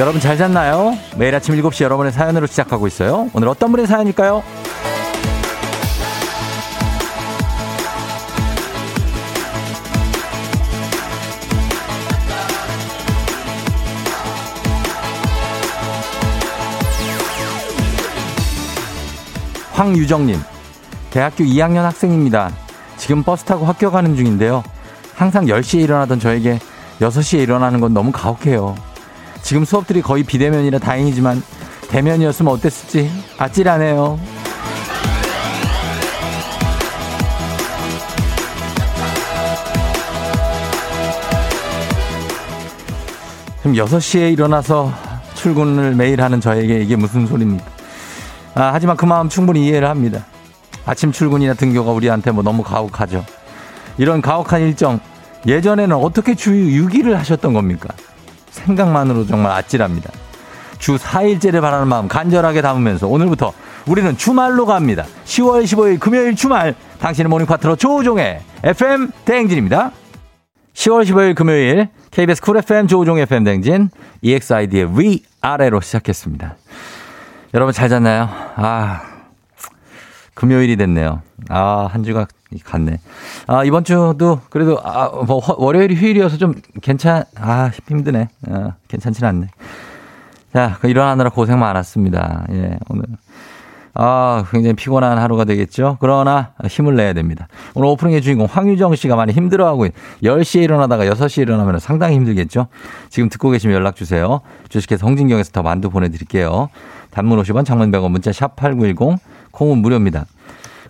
여러분 잘 잤나요? 매일 아침 7시 여러분의 사연으로 시작하고 있어요. 오늘 어떤 분의 사연일까요? 황유정님, 대학교 2학년 학생입니다. 지금 버스 타고 학교 가는 중인데요. 항상 10시에 일어나던 저에게 6시에 일어나는 건 너무 가혹해요. 지금 수업들이 거의 비대면이라 다행이지만 대면이었으면 어땠을지 아찔하네요. 지금 6시에 일어나서 출근을 매일 하는 저에게 이게 무슨 소리입니까? 아, 하지만 그 마음 충분히 이해를 합니다. 아침 출근이나 등교가 우리한테 뭐 너무 가혹하죠. 이런 가혹한 일정 예전에는 어떻게 주 6일을 하셨던 겁니까? 생각만으로 정말 아찔합니다. 주 4일제를 바라는 마음 간절하게 담으면서 오늘부터 우리는 주말로 갑니다. 10월 15일 금요일 주말 당신의 morning 파트너 조우종의 FM 대행진입니다. 10월 15일 금요일 KBS 쿨 FM 조우종 FM 대행진 EXID의 위아래로 시작했습니다. 여러분 잘 잤나요? 아 금요일이 됐네요. 아 한 주가 갔네. 아 이번 주도 그래도 아 뭐 월요일이 휴일이어서 좀 괜찮 아 힘드네. 아, 괜찮진 않네. 자, 그 일어나느라 고생 많았습니다. 예, 오늘. 아, 굉장히 피곤한 하루가 되겠죠? 그러나 힘을 내야 됩니다. 오늘 오프닝의 주인공 황유정 씨가 많이 힘들어하고 10시에 일어나다가 6시에 일어나면 상당히 힘들겠죠? 지금 듣고 계시면 연락 주세요. 주식회사 홍진경에서 더 만두 보내드릴게요. 단문 50원, 장문 100원, 문자 샵 8910, 콩은 무료입니다.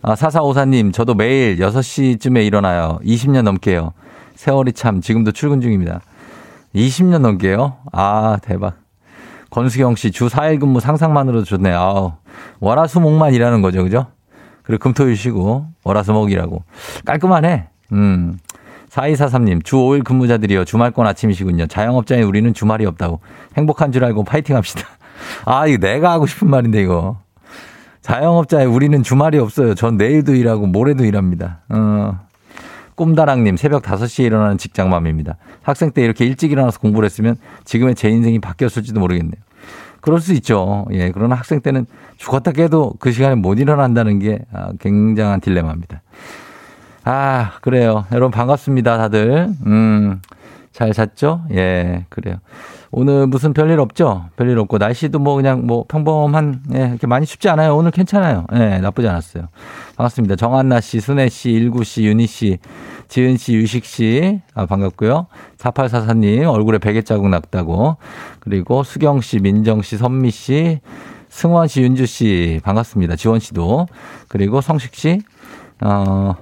아, 사사오사님, 저도 매일 6시쯤에 일어나요. 20년 넘게요. 세월이 참, 지금도 출근 중입니다. 20년 넘게요? 아, 대박. 권수경 씨, 주 4일 근무 상상만으로도 좋네요. 아우, 월화수목만 일하는 거죠, 그죠? 그리고 금토일 쉬고, 월화수목이라고. 깔끔하네. 음. 4243님, 주 5일 근무자들이요. 주말권 아침이시군요. 자영업자인 우리는 주말이 없다고. 행복한 줄 알고 파이팅 합시다. 아, 이거 내가 하고 싶은 말인데, 이거. 자영업자의 우리는 주말이 없어요. 전 내일도 일하고 모레도 일합니다. 어. 꿈다랑님, 새벽 5시에 일어나는 직장맘입니다. 학생 때 이렇게 일찍 일어나서 공부를 했으면 지금의 제 인생이 바뀌었을지도 모르겠네요. 그럴 수 있죠. 예, 그러나 학생 때는 죽었다 깨도 그 시간에 못 일어난다는 게 아, 굉장한 딜레마입니다. 아, 그래요. 여러분 반갑습니다, 다들. 음, 잘 잤죠? 예, 그래요. 오늘 무슨 별일 없죠? 별일 없고, 날씨도 뭐 그냥 뭐 평범한, 예, 이렇게 많이 춥지 않아요. 오늘 괜찮아요. 예, 나쁘지 않았어요. 반갑습니다. 정한나 씨, 순애 씨, 일구 씨, 윤희 씨, 지은 씨, 유식 씨, 아, 반갑고요. 4844 님, 얼굴에 베개 자국 났다고. 그리고 수경 씨, 민정 씨, 선미 씨, 승원 씨, 윤주 씨, 반갑습니다. 지원 씨도. 그리고 성식 씨, 어,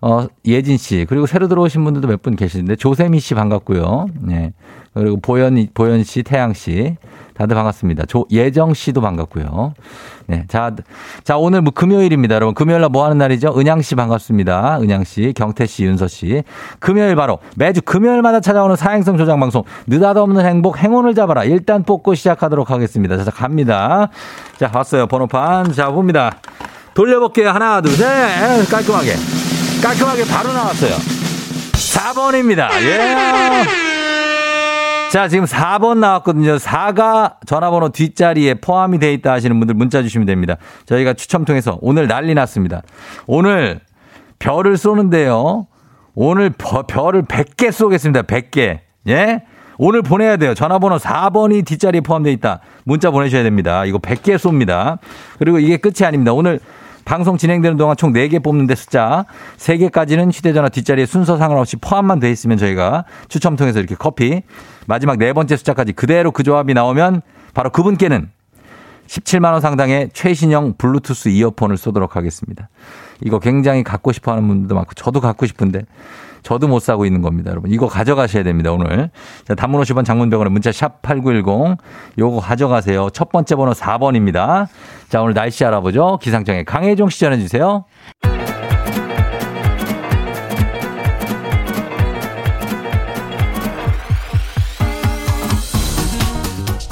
어, 예진 씨, 그리고 새로 들어오신 분들도 몇 분 계시는데, 조세미 씨 반갑고요. 네. 그리고 보현, 보현 씨, 태양 씨. 다들 반갑습니다. 조, 예정 씨도 반갑고요. 네. 자, 자, 오늘 뭐 금요일입니다. 여러분. 금요일 날 뭐 하는 날이죠? 은양 씨 반갑습니다. 은양 씨, 경태 씨, 윤서 씨. 금요일 바로 매주 금요일마다 찾아오는 사행성 조장 방송. 느닷없는 행복, 행운을 잡아라. 일단 뽑고 시작하도록 하겠습니다. 자, 갑니다. 자, 왔어요. 번호판. 자, 봅니다. 돌려볼게요. 하나, 둘, 셋. 깔끔하게. 깔끔하게 바로 나왔어요. 4번입니다. 예. 자, 지금 4번 나왔거든요. 4가 전화번호 뒷자리에 포함이 돼 있다 하시는 분들 문자 주시면 됩니다. 저희가 추첨 통해서 오늘 난리 났습니다. 오늘 별을 쏘는데요. 오늘 별을 100개 쏘겠습니다. 100개. 예? 오늘 보내야 돼요. 전화번호 4번이 뒷자리에 포함되어 있다. 문자 보내셔야 됩니다. 이거 100개 쏩니다. 그리고 이게 끝이 아닙니다. 오늘 방송 진행되는 동안 총 4개 뽑는데 숫자 3개까지는 휴대전화 뒷자리에 순서 상관없이 포함만 돼 있으면 저희가 추첨 통해서 이렇게 커피 마지막 네 번째 숫자까지 그대로 그 조합이 나오면 바로 그분께는 17만 원 상당의 최신형 블루투스 이어폰을 쏘도록 하겠습니다. 이거 굉장히 갖고 싶어 하는 분들도 많고 저도 갖고 싶은데 저도 못 사고 있는 겁니다, 여러분. 이거 가져가셔야 됩니다, 오늘. 자, 단문 50원 장문병원에 문자 샵 8910 요거 가져가세요. 첫 번째 번호 4번입니다. 자, 오늘 날씨 알아보죠. 기상청에 강혜종 시 전해 주세요.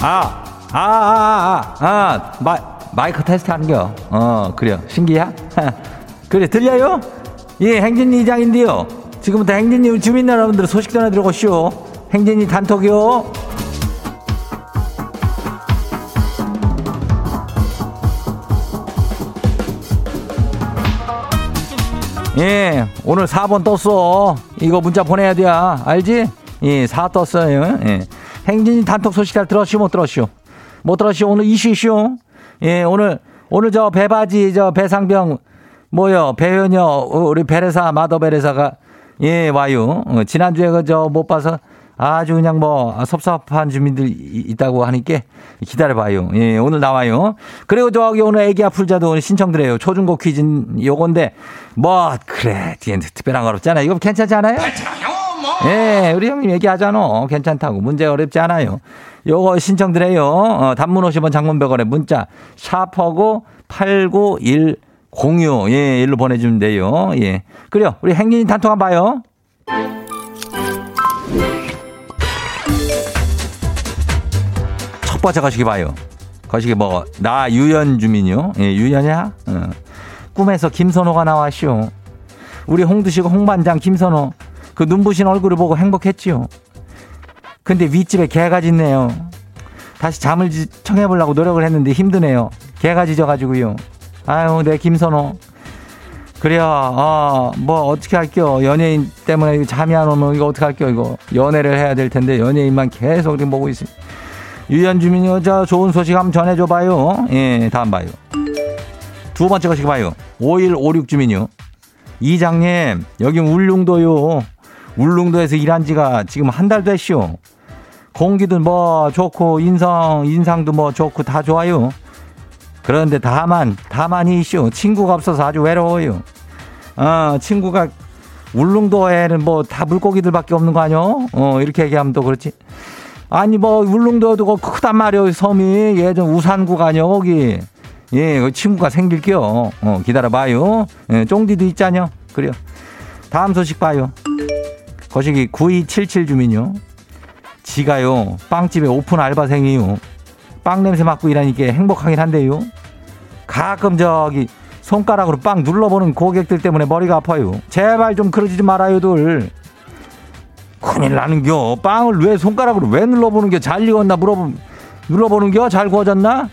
아, 아, 아, 아, 아, 마, 마이크 테스트 하는 겨. 어, 그래요. 신기야? 그래, 들려요? 예, 행진이 이장인데요. 지금부터 행진님 주민 여러분들 소식 전해드리고시오. 행진이 단톡이요. 예, 오늘 4번 떴어. 이거 문자 보내야 돼. 알지? 예, 4 떴어요. 예. 행진이 단톡 소식 잘 들었슈, 못 들었슈? 못 들었슈? 오늘 이슈슈? 예, 오늘, 오늘 저 배바지, 저 배상병, 뭐요, 배현여, 우리 베레사, 마더 베레사가 예, 와요. 어, 지난주에 그저 못 봐서 아주 그냥 뭐 섭섭한 주민들 있다고 하니까 기다려봐요. 예, 오늘 나와요. 그리고 저기 오늘 애기 아플자도 오늘 신청드려요. 초중고 퀴즈 요건데 뭐 그래 특별한 거 어렵잖아. 이거 괜찮지 않아요? 예, 우리 형님 얘기하잖아. 괜찮다고. 문제 어렵지 않아요. 요거 신청드려요. 어, 단문 50원 장문 100원에 문자 샤퍼고 891 공유, 예, 일로 보내주면 돼요. 예. 그래요. 우리 행진이 단톡 한번 봐요. 첫 번째 거시기 봐요. 거시기 뭐, 나 유연 주민요. 예, 유연이야? 어. 꿈에서 김선호가 나왔쇼. 우리 홍두식 홍반장 김선호. 그 눈부신 얼굴을 보고 행복했지요. 근데 윗집에 개가 짖네요. 다시 잠을 청해보려고 노력을 했는데 힘드네요. 개가 짖어가지고요. 아유, 내 김선호. 그래요. 어, 뭐 어떻게 할게요. 연예인 때문에 잠이 안 오면 이거 어떻게 할게요. 이거 연애를 해야 될 텐데 연예인만 계속 이렇게 보고 있어요. 유현주민 여자 좋은 소식 한번 전해줘 봐요. 예, 다음 봐요. 두 번째 것이 봐요. 5156 주민요. 이장님, 여기 울릉도요. 울릉도에서 일한 지가 지금 한 달 됐쇼. 공기도 뭐 좋고 인성 인상도 뭐 좋고 다 좋아요. 그런데 다만 다만 이슈 친구가 없어서 아주 외로워요. 어 친구가 울릉도에는 뭐 다 물고기들밖에 없는 거 아니요? 어 이렇게 얘기하면 또 그렇지. 아니 뭐 울릉도도 크단 말이요 섬이 예전 우산국 아니요 거기. 예, 그 친구가 생길게요. 어 기다려봐요. 예, 쫑디도 있잖요. 그래요. 다음 소식 봐요. 거시기 9277 주민요. 지가요 빵집에 오픈 알바생이요. 빵 냄새 맡고 일하니까 행복하긴 한데요. 가끔 저기 손가락으로 빵 눌러보는 고객들 때문에 머리가 아파요. 제발 좀 그러지 말아요들. 큰일 나는겨. 빵을 왜 손가락으로 왜 눌러보는겨? 잘 익었나 물어보 눌러보는겨? 잘 구워졌나?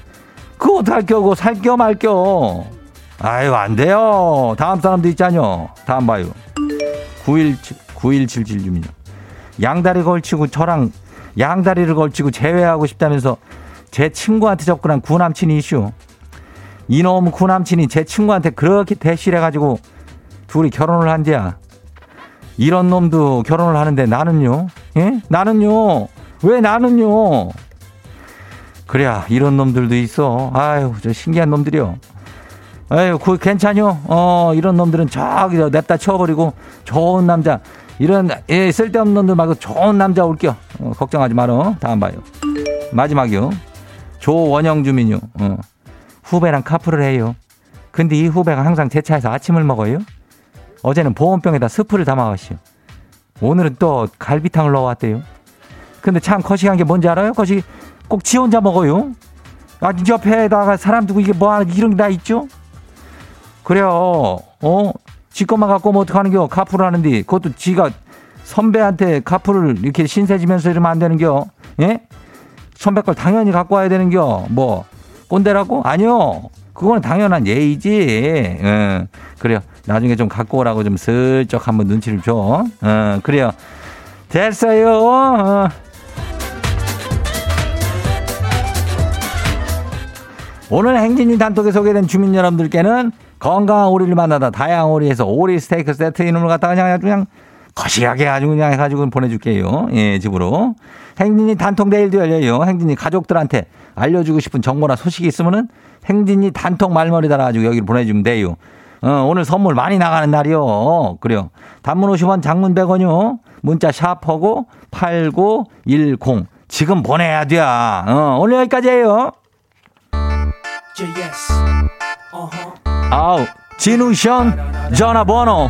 그거 어떡할겨? 그거 살겨 말겨? 아유 안 돼요. 다음 사람도 있잖요. 다음 봐요. 917 9177 주민요. 양다리 걸치고 저랑 양다리를 걸치고 제외하고 싶다면서 제 친구한테 접근한 구남친이 이슈. 이놈 구남친이 제 친구한테 그렇게 대실해가지고 둘이 결혼을 한지야. 이런 놈도 결혼을 하는데 나는요? 예? 나는요? 왜 나는요? 그래야 이런 놈들도 있어. 아유, 저 신기한 놈들이요. 아유, 그 괜찮요? 어, 이런 놈들은 저기 냅다 쳐버리고 좋은 남자. 이런 예, 쓸데없는 놈들 말고 좋은 남자 올게요. 어, 걱정하지 말어. 다음 봐요. 마지막이요. 조원영 주민요. 어. 후배랑 카풀을 해요. 근데 이 후배가 항상 제 차에서 아침을 먹어요. 어제는 보온병에다 스프를 담아왔어요. 오늘은 또 갈비탕을 넣어왔대요. 근데 참 거시기한 게 뭔지 알아요? 거시 꼭 지 혼자 먹어요. 아, 옆에다가 사람 두고 이게 뭐 하는 이런 게 다 있죠? 그래요. 어? 지 것만 갖고 뭐 어떡하는겨? 카풀을 하는데 그것도 지가 선배한테 카풀을 이렇게 신세 지면서 이러면 안 되는겨? 예? 선배 걸 당연히 갖고 와야 되는겨. 뭐 꼰대라고? 아니요. 그거는 당연한 예의지. 예. 그래요. 나중에 좀 갖고 오라고 좀 슬쩍 한번 눈치를 줘. 어, 그래요. 됐어요. 어. 오늘 행진이 단톡에 소개된 주민 여러분들께는 건강한 오리를 만나다 다양한 오리에서 오리 스테이크 세트 이름을 갖다가 그냥 그냥 거시하게 아주 그냥 해가지고 보내줄게요. 예, 집으로. 행진이 단톡 내일도 열려요. 행진이 가족들한테 알려주고 싶은 정보나 소식이 있으면은 행진이 단톡 말머리 달아가지고 여기로 보내주면 돼요. 어, 오늘 선물 많이 나가는 날이요. 그래요. 단문 50원, 장문 100원요. 문자 샵 8910. 지금 보내야 돼. 어, 오늘 여기까지예요. 아우, 지누션 전화번호.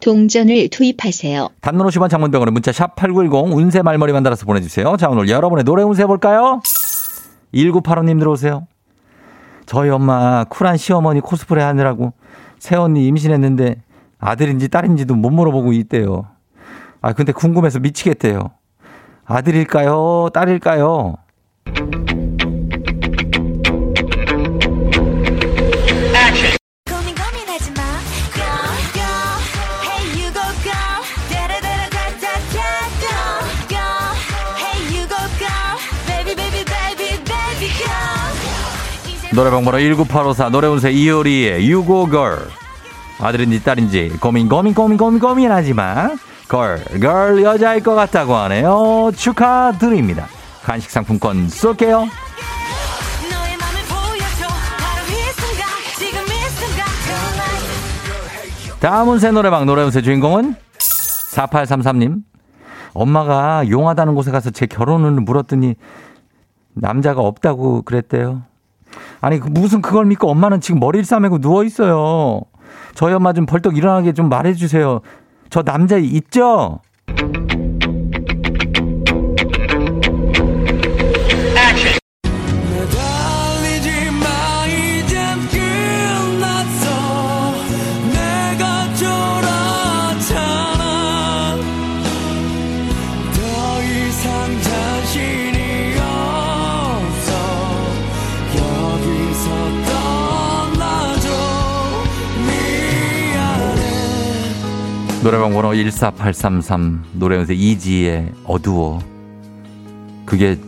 동전을 투입하세요. 단문 50원 장문병원에 문자 샵 8910 운세 말머리만 달아서 보내주세요. 자 오늘 여러분의 노래 운세 볼까요? 1985님 들어오세요. 저희 엄마 쿨한 시어머니 코스프레 하느라고 새언니 임신했는데 아들인지 딸인지도 못 물어보고 있대요. 아 근데 궁금해서 미치겠대요. 아들일까요? 딸일까요? 노래방 번호 19854 노래운세 이효리의 유고걸 아들인지 딸인지 고민 고민 고민 고민 고민하지만 걸, 걸 여자일 것 같다고 하네요. 축하드립니다. 간식 상품권 쏠게요. 다음 운세 노래방 노래 운세 주인공은 4833님. 엄마가 용하다는 곳에 가서 제 결혼을 물었더니 남자가 없다고 그랬대요 아니 그 무슨 그걸 믿고 엄마는 지금 머리를 싸매고 누워 있어요. 저희 엄마 좀 벌떡 일어나게 좀 말해 주세요. 저 남자 있죠? 노래방 번호 14833 노래 연세 이지의 어두워. 그게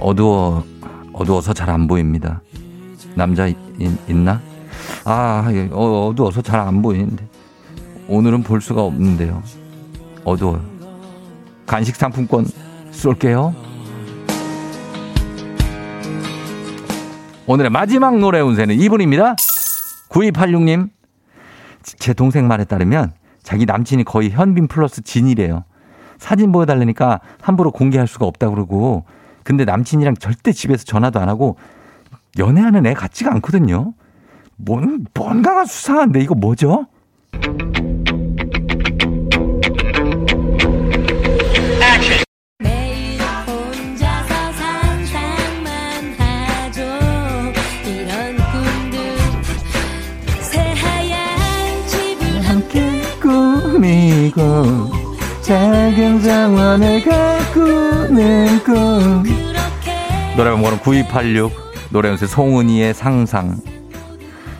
어두워 어두워서 잘 안 보입니다. 남자 있, 있나? 아 예, 어, 어두워서 잘 안 보이는데 오늘은 볼 수가 없는데요. 어두워요. 간식 상품권 쏠게요. 오늘의 마지막 노래 운세는 이분입니다. 9286님. 제 동생 말에 따르면 자기 남친이 거의 현빈 플러스 진이래요. 사진 보여달라니까 함부로 공개할 수가 없다 그러고 근데 남친이랑 절대 집에서 전화도 안 하고 연애하는 애 같지가 않거든요. 뭔, 뭔가가 수상한데 이거 뭐죠? 노래방 번호 9286 노래연세 송은이의 상상.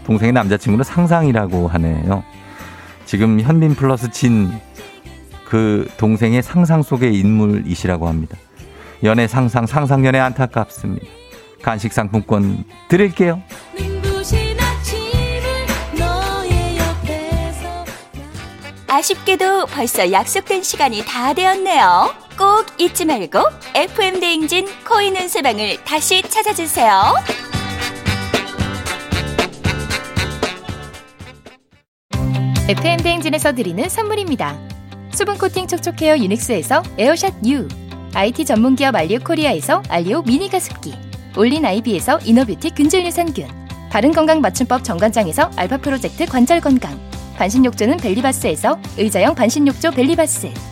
동생의 남자친구는 상상이라고 하네요. 지금 현빈 플러스 진 그 동생의 상상 속의 인물이시라고 합니다. 연애 상상 상상 연애 안타깝습니다. 간식 상품권 드릴게요. 아쉽게도 벌써 약속된 시간이 다 되었네요. 꼭 잊지 말고 FM 대행진 코인 은 세방을 다시 찾아주세요. FM 대행진에서 드리는 선물입니다. 수분 코팅 촉촉 헤어 유닉스에서 에어샷 U, IT 전문 기업 알리오 코리아에서 알리오 미니 가습기, 올린 아이비에서 이너뷰티 균질 유산균, 바른 건강 맞춤법 정관장에서 알파 프로젝트 관절 건강, 반신욕조는 벨리바스에서 의자형 반신욕조 벨리바스,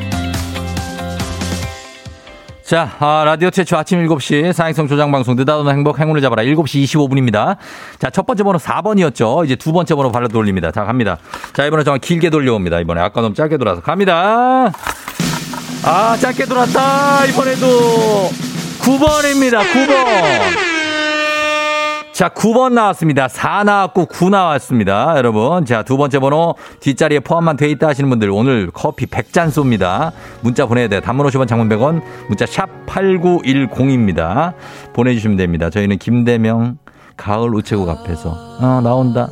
자, 아, 라디오 최초 아침 7시 사행성 조장방송 느닷없는 행복 행운을 잡아라 7시 25분입니다. 자, 첫 번째 번호 4번이었죠. 이제 두 번째 번호 발로 돌립니다. 자, 갑니다. 자, 이번에 정말 길게 돌려옵니다. 이번에 아까 너무 짧게 돌아서 갑니다. 아, 짧게 돌았다. 이번에도 9번입니다. 9번. 자, 9번 나왔습니다. 4 나왔고 9 나왔습니다. 여러분. 자, 두 번째 번호 뒷자리에 포함만 돼 있다 하시는 분들 오늘 커피 100잔 쏩니다. 문자 보내야 돼요. 단문 50원 장문 100원. 문자 샵 8910입니다. 보내주시면 됩니다. 저희는 김대명 가을 우체국 앞에서 어, 나온다.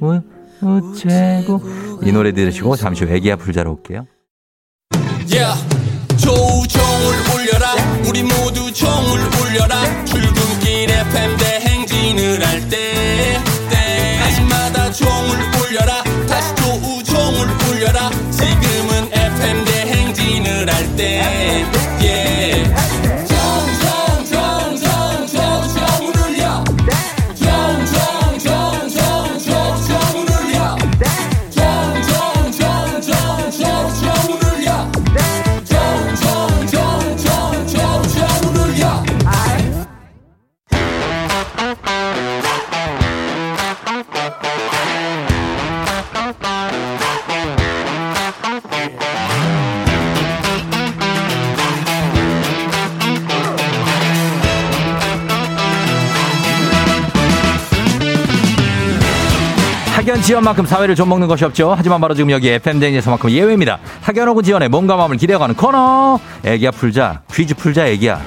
우, 우체국 이 노래 들으시고 잠시 후 애기야 불자로 올게요. Yeah. 조우종을 울려라 우리 모두 종을 울려라 때 학연 지연만큼 사회를 좀 먹는 것이 없죠. 하지만 바로 지금 여기 FM대행진에서만큼 예외입니다. 학연 혹은 지연의 몸과 마음을 기대어가는 코너. 애기야 풀자. 퀴즈 풀자 애기야.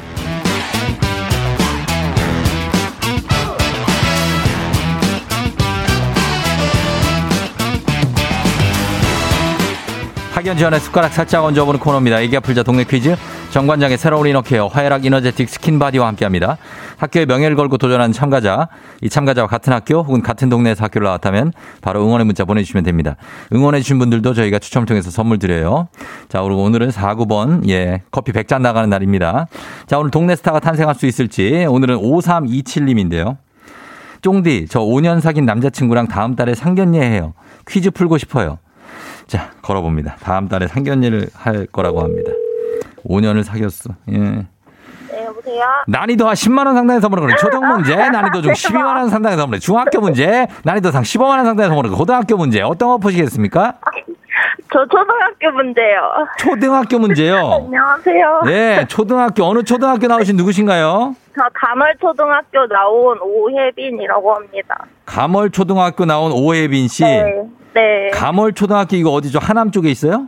학연 지연의 숟가락 살짝 얹어보는 코너입니다. 애기야 풀자 동네 퀴즈. 정관장의 새로운 inner care 화해락 이너제틱 스킨바디와 함께합니다. 학교의 명예를 걸고 도전하는 참가자, 이 참가자와 같은 학교 혹은 같은 동네에서 학교를 나왔다면 바로 응원의 문자 보내주시면 됩니다. 응원해주신 분들도 저희가 추첨을 통해서 선물 드려요. 자, 그리고 오늘은 4, 9번, 예, 커피 100잔 나가는 날입니다. 자, 오늘 동네 스타가 탄생할 수 있을지 오늘은 5327님인데요. 쫑디, 저 5년 사귄 남자친구랑 다음 달에 상견례 해요. 퀴즈 풀고 싶어요. 자, 걸어봅니다. 다음 달에 상견례를 할 거라고 합니다. 5년을 사귀었어. 예. 네, 여보세요? 난이도 한 10만 원 상당의 선물을 거는 초등 문제, 난이도 중 12만 원 상당의 선물, 중학교 문제, 난이도 상 15만 원 상당의 선물을 고등학교 문제 어떤 거 푸시겠습니까? 저 초등학교 문제요. 초등학교 문제요. 안녕하세요. 네, 초등학교 어느 초등학교 나오신 누구신가요? 저 간월초등학교 나온 오혜빈이라고 합니다. 감월 초등학교 나온 오혜빈 씨. 네. 네. 감월 초등학교 이거 어디죠? 하남 쪽에 있어요?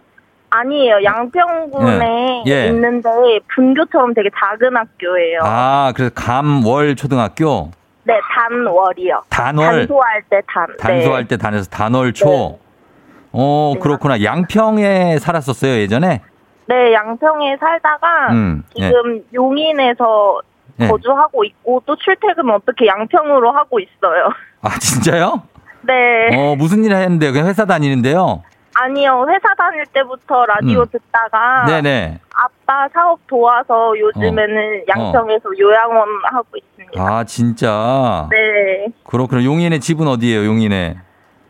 아니에요. 양평군에 예. 예. 있는데 분교처럼 되게 작은 학교예요. 아, 그래서 감월 초등학교 네, 단월이요. 단월 단소할 때 단. 단소할 때 단에서 단월초. 네. 어, 그렇구나. 양평에 살았었어요, 예전에? 네. 네, 양평에 살다가 음, 예. 지금 용인에서 예. 거주하고 있고 또 출퇴근 어떻게 양평으로 하고 있어요. 아, 진짜요? 네. 어, 무슨 일 했는데요? 그냥 회사 다니는데요? 아니요, 회사 다닐 때부터 라디오 음. 듣다가 네네. 아빠 사업 도와서 요즘에는 양평에서 요양원 하고 있습니다. 아, 진짜. 네, 그렇구나. 용인의 집은 어디예요, 용인에?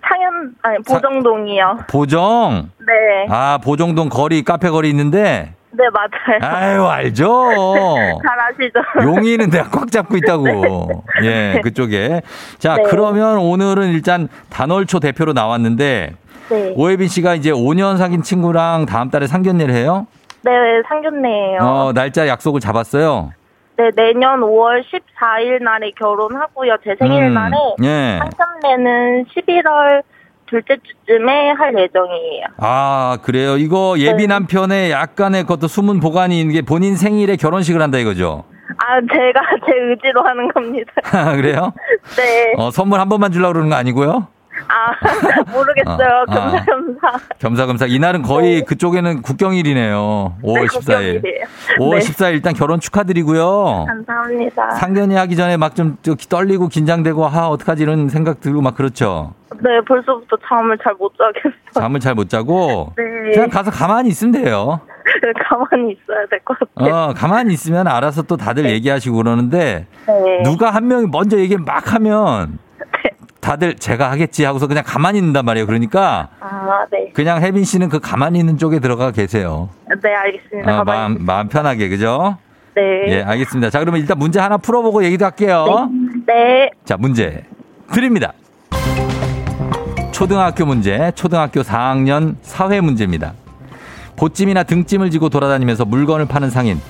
창현 아니 보정동이요. 보정. 네, 아, 보정동 거리, 카페 거리 있는데. 네 맞아요. 아유, 알죠. 잘 아시죠? 용인은 내가 꽉 잡고 있다고. 예, 그쪽에. 자, 네. 그러면 오늘은 일단 단월초 대표로 나왔는데, 네, 오혜빈 씨가 이제 5년 사귄 친구랑 다음 달에 상견례를 해요? 네 상견례예요. 어, 날짜 약속을 잡았어요. 네 내년 5월 14일 날에 결혼하고요. 제 생일 날에 음, 예. 상견례는 11월 둘째 주쯤에 할 예정이에요. 아, 그래요. 이거 예비 네. 남편의 약간의 그것도 숨은 보관이 있는 게 본인 생일에 결혼식을 한다 이거죠. 아 제가 제 의지로 하는 겁니다. 그래요? 네. 어, 선물 한 번만 주려고 그러는 거 아니고요? 아 모르겠어요. 아, 아. 겸사겸사. 겸사겸사. 겸사겸사. 이날은 거의 네. 그쪽에는 국경일이네요. 5월 14일. 5월 네. 14일 일단 결혼 축하드리고요. 감사합니다. 상견례 하기 전에 막 좀 떨리고 긴장되고 아 어떡하지 이런 생각 들고 막 그렇죠. 네, 벌써부터 잠을 잘 못 자겠어요. 잠을 잘 못 자고 네. 그냥 가서 가만히 있으면 돼요. 가만히 있어야 될 것 같아요. 어, 가만히 있으면 알아서 또 다들 얘기하시고 그러는데 네. 누가 한 명이 먼저 얘기 막 하면 네. 다들 제가 하겠지 하고서 그냥 가만히 있는단 말이에요. 그러니까 아, 네. 그냥 혜빈 씨는 그 가만히 있는 쪽에 들어가 계세요. 네, 알겠습니다. 어, 마음, 마음 편하게, 그죠? 네. 예, 알겠습니다. 자, 그러면 일단 문제 하나 풀어보고 얘기도 할게요. 네. 자, 문제 드립니다. 초등학교 문제, 초등학교 4학년 사회 문제입니다. 보찜이나 등찜을 지고 돌아다니면서 물건을 파는 상인.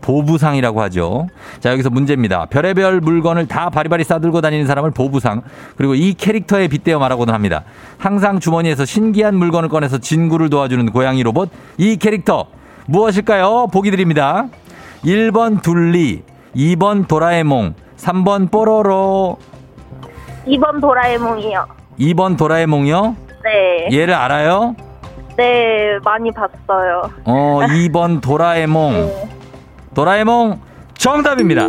보부상이라고 하죠. 자, 여기서 문제입니다. 별의별 물건을 다 바리바리 싸들고 다니는 사람을 보부상. 그리고 이 캐릭터에 빗대어 말하고는 합니다. 항상 주머니에서 신기한 물건을 꺼내서 진구를 도와주는 고양이 로봇. 이 캐릭터 무엇일까요? 보기 드립니다. 1번 둘리, 2번 도라에몽, 3번 뽀로로, 2번 도라에몽이요. 2번 도라에몽이요? 네. 얘를 알아요? 네, 많이 봤어요. 어, 2번 도라에몽. 네. 도라에몽 정답입니다. 아,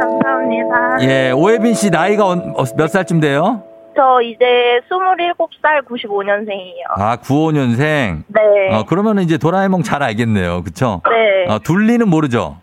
감사합니다. 예, 오혜빈 씨 나이가 언- 어, 몇 살쯤 돼요? 저 이제 27살 95년생이에요. 아, 95년생. 네. 어, 그러면은 이제 도라에몽 잘 알겠네요. 그쵸? 네. 어, 둘리는 모르죠?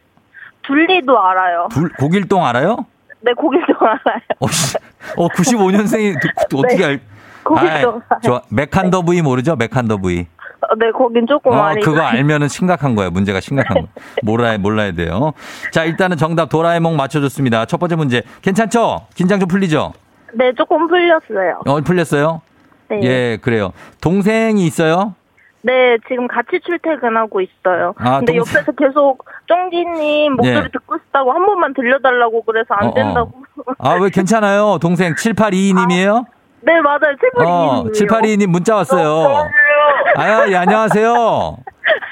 둘리도 알아요. 둘, 고길동 알아요? 네, 고길동 알아요. 어, 씨. 어 95년생이 어떻게 네. 알? 고길동 알아요. 좋아. 메칸더 부이 모르죠? 메칸더 부이. 어, 네, 거긴 조금 어, 많이. 그거 알면은 심각한 거야. 문제가 심각한 거. 몰라야, 몰라야 돼요. 자, 일단은 정답 도라에몽 맞춰줬습니다. 첫 번째 문제. 괜찮죠? 긴장 좀 풀리죠? 네, 조금 풀렸어요. 어, 풀렸어요? 네. 예, 그래요. 동생이 있어요? 네, 지금 같이 출퇴근하고 있어요. 아, 근데 동생- 옆에서 계속 쫑디님 목소리 예. 듣고 싶다고 한 번만 들려달라고 그래서 안 어, 어. 된다고. 아, 왜 괜찮아요? 동생 7822님이에요? 네, 맞아요. 어, 7822님. 7822님 문자 왔어요. 아, 예, 안녕하세요.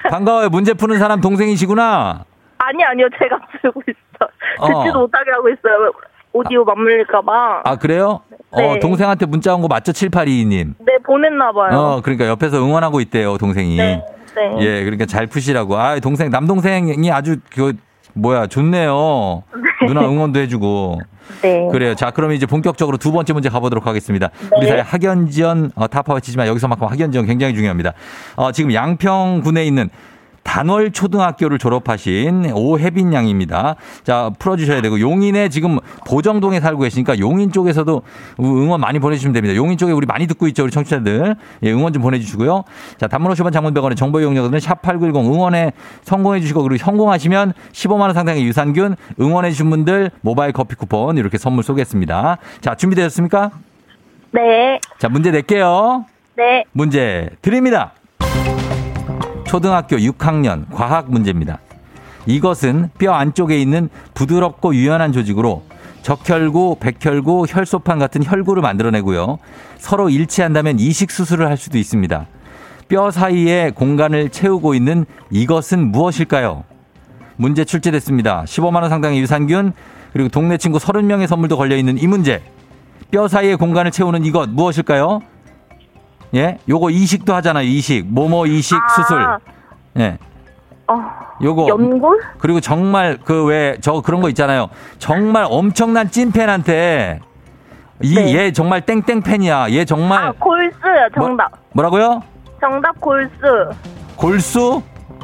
반가워요. 문제 푸는 사람 동생이시구나. 아니, 아니요. 제가 들고 있어요. 어. 듣지도 못하게 하고 있어요. 오디오 맞물릴까봐. 아, 그래요? 어, 네. 동생한테 문자 온 거 맞죠? 7822님. 네, 보냈나봐요. 어, 그러니까 옆에서 응원하고 있대요, 동생이. 네. 네. 예, 그러니까 잘 푸시라고. 아, 동생, 남동생이 아주, 그, 뭐야, 좋네요. 누나 응원도 해주고. 네. 그래요. 자, 그럼 이제 본격적으로 두 번째 문제 가보도록 하겠습니다. 네. 우리 사회 학연 지원, 어, 타파와 치지만 여기서만큼 학연 지원 굉장히 중요합니다. 어, 지금 양평군에 있는 단월 초등학교를 졸업하신 오혜빈 양입니다. 자, 풀어주셔야 되고, 용인에 지금 보정동에 살고 계시니까 용인 쪽에서도 응원 많이 보내주시면 됩니다. 용인 쪽에 우리 많이 듣고 있죠, 우리 청취자들. 예, 응원 좀 보내주시고요. 자, 단문 50원 장문병원의 정보 이용료들은 샵8910 응원에 성공해주시고, 그리고 성공하시면 15만원 상당의 유산균 응원해주신 분들 모바일 커피 쿠폰 이렇게 선물 쏘겠습니다. 자, 준비되셨습니까? 네. 자, 문제 낼게요. 네. 문제 드립니다. 초등학교 6학년 과학 문제입니다. 이것은 뼈 안쪽에 있는 부드럽고 유연한 조직으로 적혈구, 백혈구, 혈소판 같은 혈구를 만들어내고요. 서로 일치한다면 이식 수술을 할 수도 있습니다. 뼈 사이에 공간을 채우고 있는 이것은 무엇일까요? 문제 출제됐습니다. 15만 원 상당의 유산균 그리고 동네 친구 30명의 선물도 걸려 있는 이 문제. 뼈 사이에 공간을 채우는 이것 무엇일까요? 예? 요거 이식도 하잖아요. 이식. 뭐뭐 이식 아. 수술. 예. 어, 요거 연골? 그리고 정말 그 왜 저 그런 거 있잖아요. 정말 엄청난 찐팬한테 이 네. 얘 정말 땡땡 팬이야. 얘 정말 아, 골스요. 정답. 뭐, 라고요 정답 골스. 골수?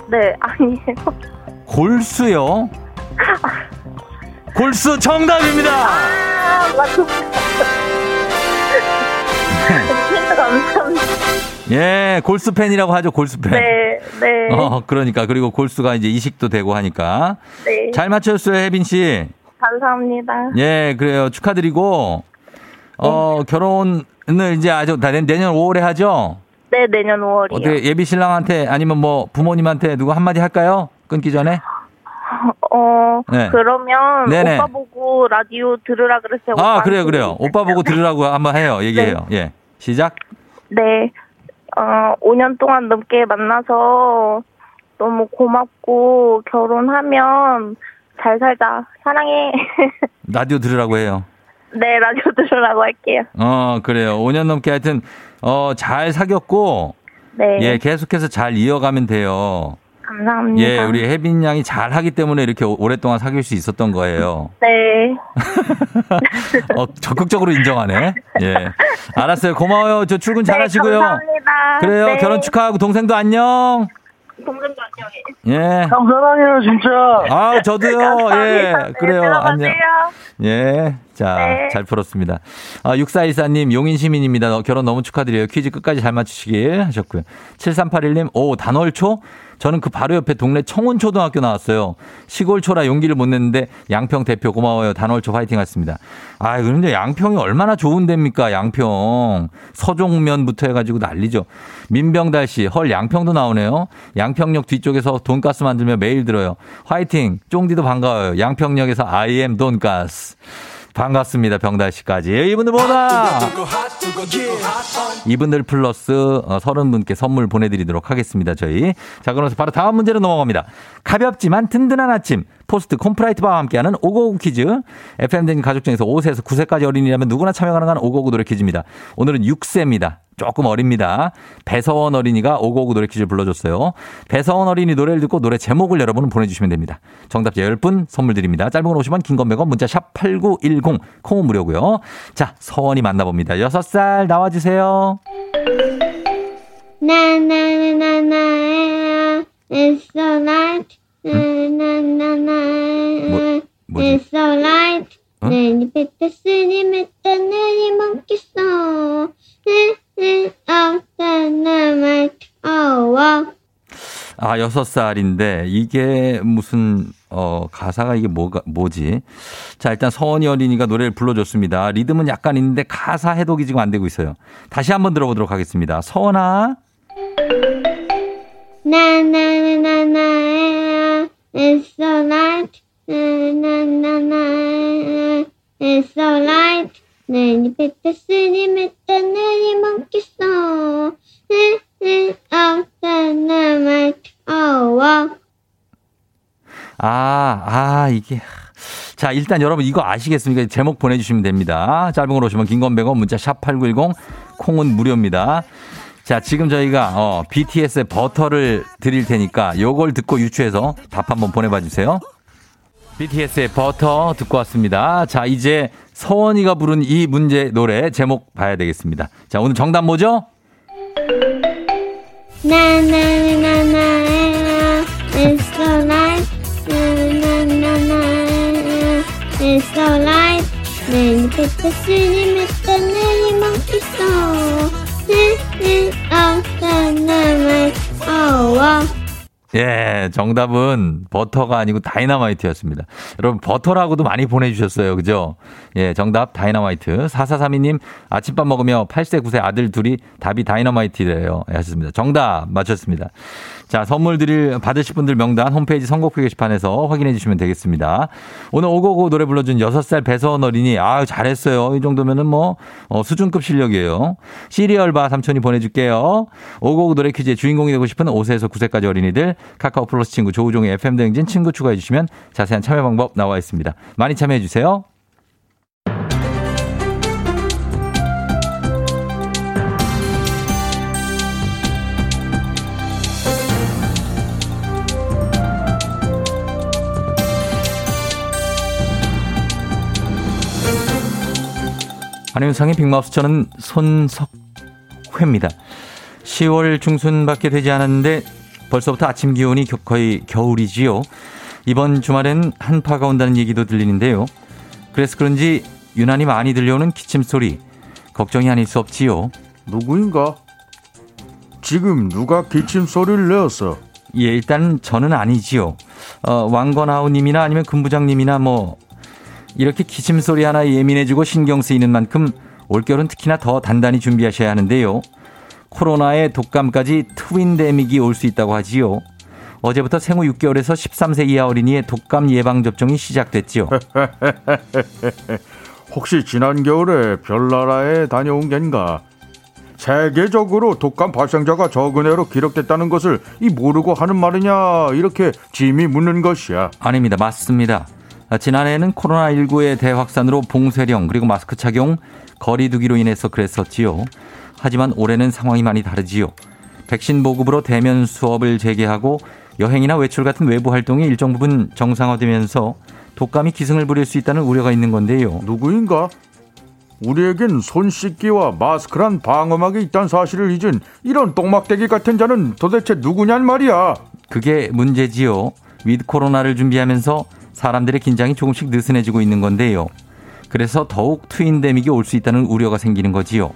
네, 아니에요. 골수요? 골수 정답입니다. 아, 맞췄 감사합니다. 예, 골수 팬이라고 하죠. 골수 팬. 네, 네. 어, 그러니까 그리고 골수가 이제 이식도 되고 하니까 네. 잘 맞췄어요, 혜빈 씨. 감사합니다. 예, 그래요. 축하드리고 어, 네. 결혼을 이제 아주 다 내- 내년 5월에 하죠. 네, 내년 5월이요. 어떻게 예비 신랑한테 아니면 뭐 부모님한테 누구 한마디 할까요? 끊기 전에? 어, 네. 그러면 네네. 오빠 보고 라디오 들으라 그랬어요. 아. 그래요, 그래요. 오빠 보고 들으라고 한번 해요. 얘기해요. 예. 시작. 네. 어, 5년 동안 넘게 만나서 너무 고맙고 결혼하면 잘 살자. 사랑해. 라디오 들으라고 해요. 네, 라디오 들으라고 할게요. 어, 그래요. 5년 넘게 하여튼, 어, 잘 사귀었고, 네. 예, 계속해서 잘 이어가면 돼요. 감사합니다. 예, 우리 혜빈 양이 잘 하기 때문에 이렇게 오- 오랫동안 사귈 수 있었던 거예요. 네. 어, 적극적으로 인정하네. 예. 알았어요. 고마워요. 저 출근 잘 네, 하시고요. 감사합니다. 그래요. 네. 결혼 축하하고 동생도 안녕. 동생도 안녕히. 예. 사랑해요, 진짜. 아, 저도요. 예. 감사합니다. 그래요. 네, 안녕. 예. 자, 네. 잘 풀었습니다. 아, 6414님, 용인 시민입니다. 너 결혼 너무 축하드려요. 퀴즈 끝까지 잘 맞추시길 하셨고요. 7381님, 오, 단월초? 저는 그 바로 옆에 동네 청운초등학교 나왔어요. 시골초라 용기를 못 냈는데 양평 대표 고마워요. 단월초 화이팅 하셨습니다. 아, 그런데 양평이 얼마나 좋은 데입니까? 양평. 서종면부터 해가지고 난리죠. 민병달 씨, 헐, 양평도 나오네요. 양평역 뒤쪽에서 돈가스 만들며 매일 들어요. 화이팅! 쫑디도 반가워요. 양평역에서 I am 돈가스. 반갑습니다. 병달 씨까지. 이분들 뭐다! 이분들 플러스 어, 30분께 선물 보내드리도록 하겠습니다. 저희. 자, 그러면서 바로 다음 문제로 넘어갑니다. 가볍지만 든든한 아침. 포스트 콘푸라이트 바와 함께하는 오고구 퀴즈. FM대행진 가족 중에서 5세에서 9세까지 어린이라면 누구나 참여 가능한 오고구 노래 퀴즈입니다. 오늘은 6세입니다. 조금 어립니다. 배서원 어린이가 오고오고 노래 퀴즈를 불러줬어요. 배서원 어린이 노래를 듣고 노래 제목을 여러분은 보내주시면 됩니다. 정답자 10분 선물 드립니다. 짧은 건 50원, 긴건 100원, 문자 샵 8910, 콩은 무료고요. 자, 서원이 만나봅니다. 6살 나와주세요. Na it's so light. 뭐지? it's. 어? 먹겠어. 말. 아, 6살인데 이게 무슨 어 가사가 이게 뭐가 뭐지? 자, 일단 서원이 어린이가 노래를 불러줬습니다. 리듬은 약간 있는데 가사 해독이 지금 안 되고 있어요. 다시 한번 들어보도록 하겠습니다. 서원아. Na it's so light. Na na na it's so light. 먹겠어. 네네 어떤 말 어워. 아, 아, 이게. 자, 일단 여러분 이거 아시겠습니까? 제목 보내주시면 됩니다. 짧은 걸 오시면 긴건 100원, 문자 샵8910, 콩은 무료입니다. 자, 지금 저희가, 어, BTS의 버터를 드릴 테니까 요걸 듣고 유추해서 답 한번 보내봐 주세요. BTS의 버터 듣고 왔습니다. 자, 이제 서원이가 부른 이 문제 노래 제목 봐야 되겠습니다. 자, 오늘 정답 뭐죠? Na it's na it's so light. 내니 베 예, 정답은 버터가 아니고 다이너마이트였습니다. 여러분, 버터라고도 많이 보내주셨어요. 그죠? 예, 정답 다이너마이트. 4432님, 아침밥 먹으며 8세, 9세 아들 둘이 답이 다이너마이트래요. 예, 하셨습니다. 정답 맞췄습니다. 자, 선물 드릴, 받으실 분들 명단 홈페이지 선곡표 게시판에서 확인해 주시면 되겠습니다. 오늘 오고구 노래 불러준 6살 배서원 어린이, 아유, 잘했어요. 이 정도면은 뭐, 어, 수준급 실력이에요. 시리얼바 삼촌이 보내줄게요. 오고고 노래 퀴즈의 주인공이 되고 싶은 5세에서 9세까지 어린이들, 카카오 플러스 친구 조우종의 FM대행진 친구 추가해 주시면 자세한 참여 방법 나와 있습니다. 많이 참여해 주세요. 한윤상의 빅마우스 저는 손석회입니다. 10월 중순밖에 되지 않았는데 벌써부터 아침 기온이 겨- 거의 겨울이지요. 이번 주말엔 한파가 온다는 얘기도 들리는데요. 그래서 그런지 유난히 많이 들려오는 기침 소리 걱정이 아닐 수 없지요. 누구인가? 지금 누가 기침 소리를 내었어? 예, 일단 저는 아니지요. 어, 왕건아우님이나 아니면 금부장님이나 뭐 이렇게 기침 소리 하나 예민해지고 신경 쓰이는 만큼 올겨울은 특히나 더 단단히 준비하셔야 하는데요. 코로나에 독감까지 트윈데믹이 올 수 있다고 하지요. 어제부터 생후 6개월에서 13세 이하 어린이의 독감 예방 접종이 시작됐지요. 혹시 지난 겨울에 별나라에 다녀온 겐가? 세계적으로 독감 발생자가 적은 해로 기록됐다는 것을 이 모르고 하는 말이냐 이렇게 짐이 묻는 것이야. 아닙니다. 맞습니다. 아, 지난해에는 코로나19의 대확산으로 봉쇄령 그리고 마스크 착용, 거리두기로 인해서 그랬었지요. 하지만 올해는 상황이 많이 다르지요. 백신 보급으로 대면 수업을 재개하고 여행이나 외출 같은 외부 활동이 일정 부분 정상화되면서 독감이 기승을 부릴 수 있다는 우려가 있는 건데요. 누구인가? 우리에겐 손 씻기와 마스크란 방어막이 있다는 사실을 잊은 이런 똥막대기 같은 자는 도대체 누구냔 말이야. 그게 문제지요. with 코로나를 준비하면서 사람들의 긴장이 조금씩 느슨해지고 있는 건데요. 그래서 더욱 twindemic이 올 수 있다는 우려가 생기는 거지요.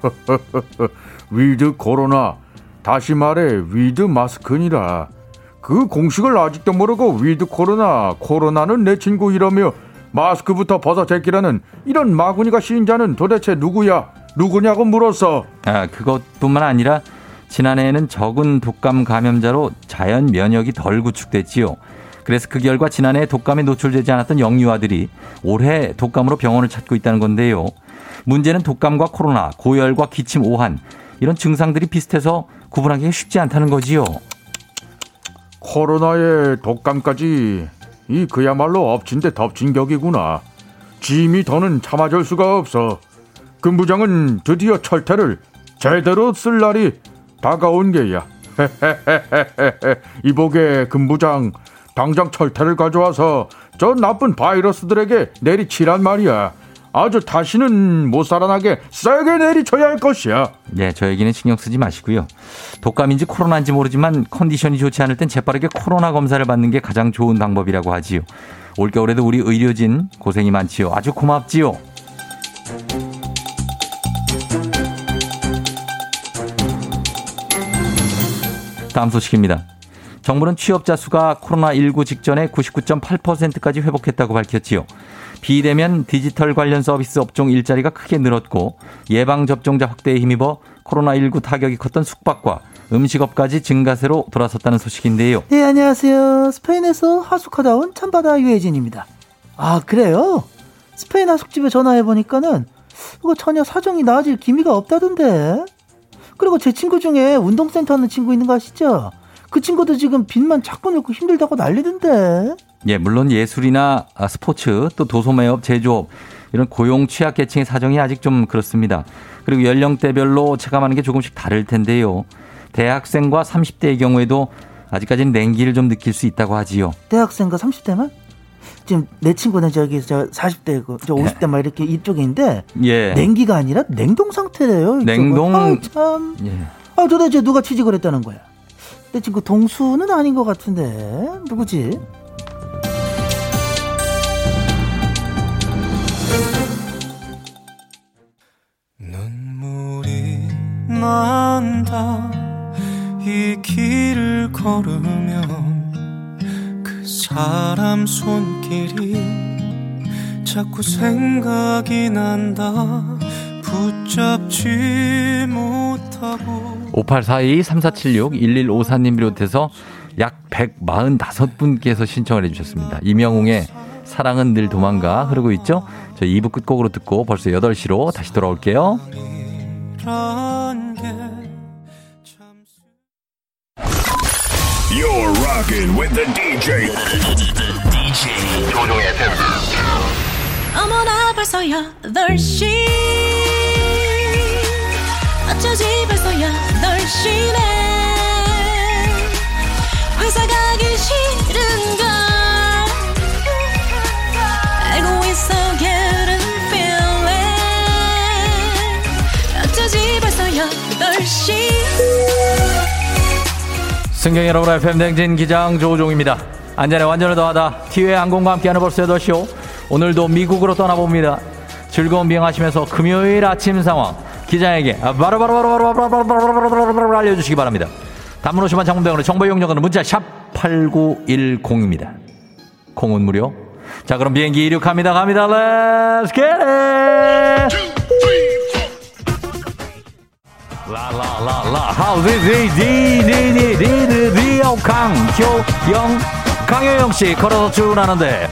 with 코로나. 다시 말해 with 마스크니라. 그 공식을 아직도 모르고 with 코로나, 코로나는 내 친구 이러며 마스크부터 벗어 제끼라는 이런 마구니가 씌인 자는 도대체 누구야? 누구냐고 물었어. 아, 그것뿐만 아니라 지난해에는 적은 독감 감염자로 자연 면역이 덜 구축됐지요. 그래서 그 결과 지난해 독감에 노출되지 않았던 영유아들이 올해 독감으로 병원을 찾고 있다는 건데요. 문제는 독감과 코로나, 고열과 기침, 오한 이런 증상들이 비슷해서 구분하기가 쉽지 않다는 거지요. 코로나에 독감까지 이 그야말로 엎친 데 덮친 격이구나. 짐이 더는 참아줄 수가 없어. 금부장은 드디어 철퇴를 제대로 쓸 날이 다가온 게야. 이보게 금부장 당장 철퇴를 가져와서 저 나쁜 바이러스들에게 내리치란 말이야. 아주 다시는 못 살아나게 세게 내리쳐야 할 것이야. 네, 저에게는 신경 쓰지 마시고요. 독감인지 코로나인지 모르지만 컨디션이 좋지 않을 땐 재빠르게 코로나 검사를 받는 게 가장 좋은 방법이라고 하지요. 올겨울에도 우리 의료진 고생이 많지요. 아주 고맙지요. 다음 소식입니다. 정부는 취업자 수가 코로나19 직전에 99.8%까지 회복했다고 밝혔지요. 비대면 디지털 관련 서비스 업종 일자리가 크게 늘었고 예방접종자 확대에 힘입어 코로나19 타격이 컸던 숙박과 음식업까지 증가세로 돌아섰다는 소식인데요. 네, 안녕하세요. 스페인에서 하숙하다 온 참바다 유혜진입니다. 아, 그래요? 스페인 하숙집에 전화해보니까는 이거 전혀 사정이 나아질 기미가 없다던데. 그리고 제 친구 중에 운동센터 하는 친구 있는 거 아시죠? 그 친구도 지금 빚만 자꾸 내고 힘들다고 난리던데. 예, 물론 예술이나 아, 스포츠 또 도소매업, 제조업 이런 고용 취약 계층의 사정이 아직 좀 그렇습니다. 그리고 연령대별로 체감하는 게 조금씩 다를 텐데요. 대학생과 30대의 경우에도 아직까지는 냉기를 좀 느낄 수 있다고 하지요. 대학생과 30대만? 지금 내 친구는 저기 저 40대고 저 50대 막 이렇게 이쪽에 있는데 예. 냉기가 아니라 냉동 상태래요. 냉동- 아우, 참. 예. 아 도대체 누가 취직을 했다는 거야? 내 친구 동수는 아닌 것 같은데. 누구지? 눈물이 난다. 이 길을 걸으면 그 사람 손길이 자꾸 생각이 난다 붙잡지 못하고 5842-3476-1154님 비롯해서 약 145분께서 신청을 해주셨습니다. 이명웅의 사랑은 늘 도망가 흐르고 있죠? 저 2부 끝곡으로 듣고 벌써 8시로 다시 돌아올게요. You're rocking with the DJ. DJ 조종의 어머나 벌써 8시 어쩌지 벌써 8시네 회사 가기 싫은걸 알고 있어 getting feeling 어쩌지 벌써 8시 승경 여러분 FM 댕진 기장 조우종입니다. 안전에 완전을 더하다. 티웨이 항공과 함께하는 벌써 8시요. 오늘도 미국으로 떠나봅니다. 즐거운 비행하시면서 금요일 아침 상황 기장에게 바로 바로 바로 바로 바로 바로 바로 알려주시기 바랍니다. 단문 50만 장문병원의 정보 이용료는 문자 샵 8910입니다. 콩은 무료. 자 그럼 비행기 이륙합니다. 갑니다. Let's get it! 라라라라 하우디디디디디디디디오 강효영 강효영 씨 걸어서 출근하는데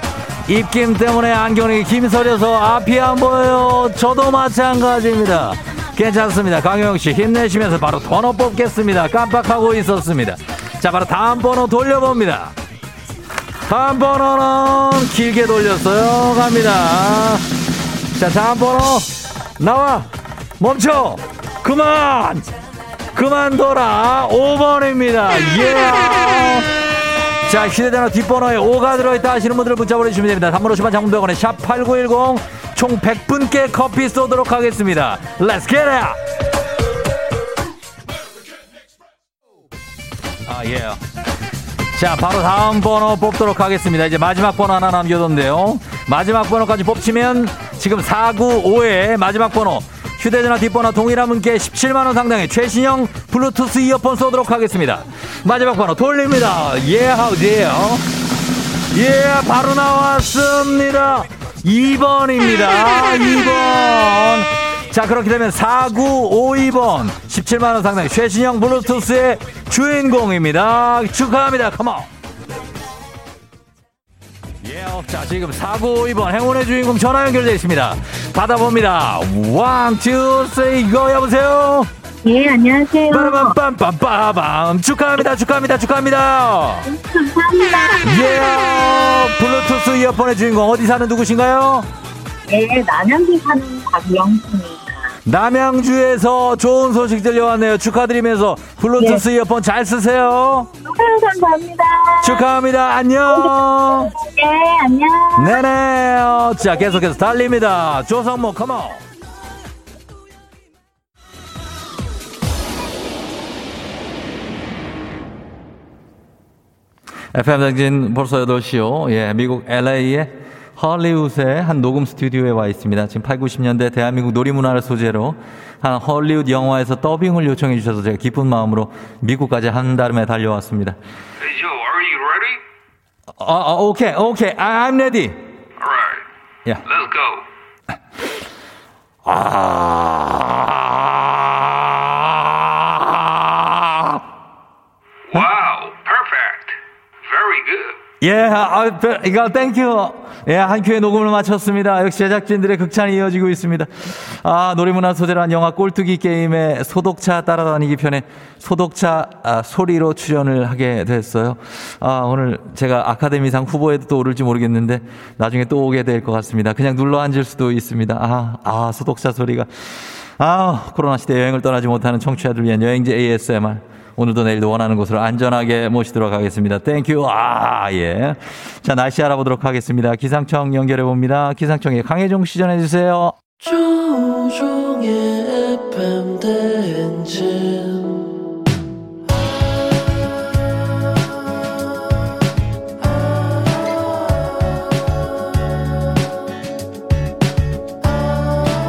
입김 때문에 안경이 김서려서 앞이 안 보여요. 저도 마찬가지입니다. 괜찮습니다. 강효영 씨 힘내시면서 바로 번호 뽑겠습니다. 깜빡하고 있었습니다. 자 바로 다음 번호 돌려봅니다. 다음 번호는 길게 돌렸어요. 갑니다. 자, 다음 번호 나와 멈춰 그만 그만 돌아 5번입니다. 예. 자, 휴대전화 뒷번호에 5가 들어있다 하시는 분들 문자 보내주시면 됩니다. 단문 50원 장문병원에 샵8910 총 100분께 커피 쏘도록 하겠습니다. Let's get it! 아, 예. 자, 바로 다음 번호 뽑도록 하겠습니다. 이제 마지막 번호 하나 남겨뒀는데요. 마지막 번호까지 뽑히면 지금 495의 마지막 번호 휴대전화 뒷번호 동일한 분께 17만원 상당의 최신형 블루투스 이어폰 쏘도록 하겠습니다. 마지막 번호 돌립니다. 예, 하우디에요. 예, 바로 나왔습니다. 2번입니다. 2번. 자, 그렇게 되면 4952번 17만원 상당의 최신형 블루투스의 주인공입니다. 축하합니다. come on. 예, 자, 지금 4952번 행운의 주인공 전화 연결되어 있습니다. 받아봅니다. one, two, three, go, 여보세요? 예, 안녕하세요. 빠라밤빰빰빠밤. 축하합니다, 축하합니다, 축하합니다. 감사합니다. 예, 블루투스 이어폰의 주인공 어디 사는 누구신가요? 예, 남양주 사는 박영수입니다. 남양주에서 좋은 소식 들려왔네요. 축하드리면서 블루투스 이어폰 잘 쓰세요. 아유, 감사합니다. 축하합니다. 안녕. 예, 안녕. 네네. 어, 자, 계속해서 달립니다. 조성모, 컴온. FM 당진 벌써 8시요. 예, 미국 LA의 헐리우드의 한 녹음 스튜디오에 와 있습니다. 지금 8, 90년대 대한민국 놀이문화를 소재로 한 헐리우드 영화에서 더빙을 요청해 주셔서 제가 기쁜 마음으로 미국까지 한달음에 달려왔습니다. Hey Joe, are you ready? 아, 아, 오케이, 오케이. I- I'm ready. Alright. Yeah. Let's go. 아. Wow, perfect. Very good. 예, 아, 배- 이거 thank you. 예, 한 큐의 녹음을 마쳤습니다. 역시 제작진들의 극찬이 이어지고 있습니다. 아, 놀이문화 소재로 한 영화 꼴뚜기 게임에 소독차 따라다니기 편에 소독차 아, 소리로 출연을 하게 됐어요. 아, 오늘 제가 아카데미상 후보에도 또 오를지 모르겠는데 나중에 또 오게 될 것 같습니다. 그냥 눌러 앉을 수도 있습니다. 아, 아, 소독차 소리가. 아, 코로나 시대 여행을 떠나지 못하는 청취자들 위한 여행지 ASMR. 오늘도 내일도 원하는 곳으로 안전하게 모시도록 하겠습니다. Thank you. 아, 예. 자, 날씨 알아보도록 하겠습니다. 기상청 연결해 봅니다. 기상청에 강혜종 씨 전해 주세요. 조우종의 FM 대행진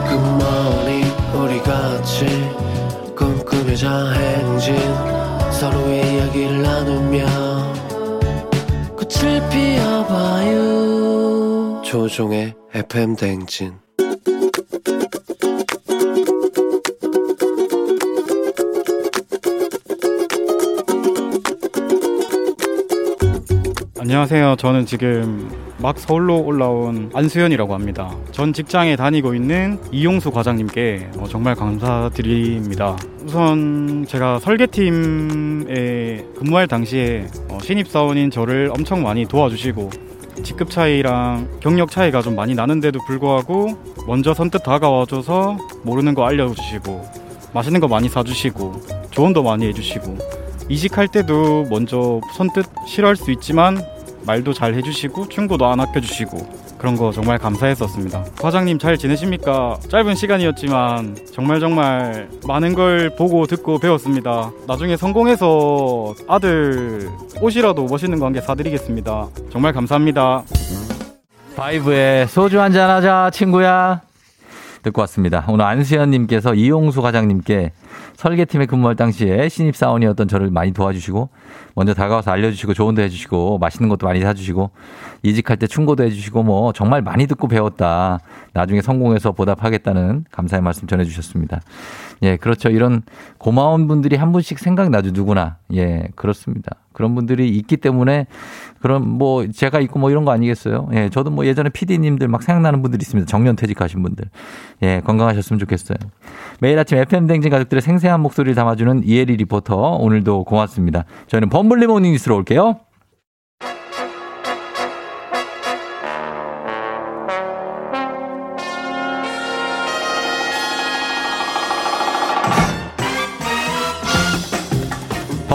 굿모닝 우리 같이 꿈꾸며자 행진 조종의 FM 대행진 안녕하세요. 저는 지금 막 서울로 올라온 안수현이라고 합니다. 전 직장에 다니고 있는 이용수 과장님께 어, 정말 감사드립니다. 우선 제가 설계팀에 근무할 당시에 어, 신입사원인 저를 엄청 많이 도와주시고 직급 차이랑 경력 차이가 좀 많이 나는데도 불구하고 먼저 선뜻 다가와줘서 모르는 거 알려주시고 맛있는 거 많이 사주시고 조언도 많이 해주시고 이직할 때도 먼저 선뜻 싫어할 수 있지만 말도 잘 해주시고 충고도 안 아껴주시고 그런 거 정말 감사했었습니다. 과장님 잘 지내십니까? 짧은 시간이었지만 정말 정말 많은 걸 보고 듣고 배웠습니다. 나중에 성공해서 아들 옷이라도 멋있는 거 한 개 사드리겠습니다. 정말 감사합니다. 파이브의 소주 한잔 하자, 친구야. 듣고 왔습니다. 오늘 안수현님께서 이용수 과장님께 설계팀에 근무할 당시에 신입사원이었던 저를 많이 도와주시고, 먼저 다가와서 알려주시고, 조언도 해주시고, 맛있는 것도 많이 사주시고, 이직할 때 충고도 해주시고, 뭐, 정말 많이 듣고 배웠다. 나중에 성공해서 보답하겠다는 감사의 말씀 전해주셨습니다. 예, 그렇죠. 이런 고마운 분들이 한 분씩 생각나죠, 누구나. 예, 그렇습니다. 그런 분들이 있기 때문에 그런 뭐 제가 있고 뭐 이런 거 아니겠어요? 예, 저도 뭐 예전에 PD님들 막 생각나는 분들이 있습니다. 정년 퇴직하신 분들. 예, 건강하셨으면 좋겠어요. 매일 아침 FM 대행진 가족들의 생생한 목소리를 담아주는 이혜리 리포터 오늘도 고맙습니다. 저희는 범블리 morning 뉴스로 올게요.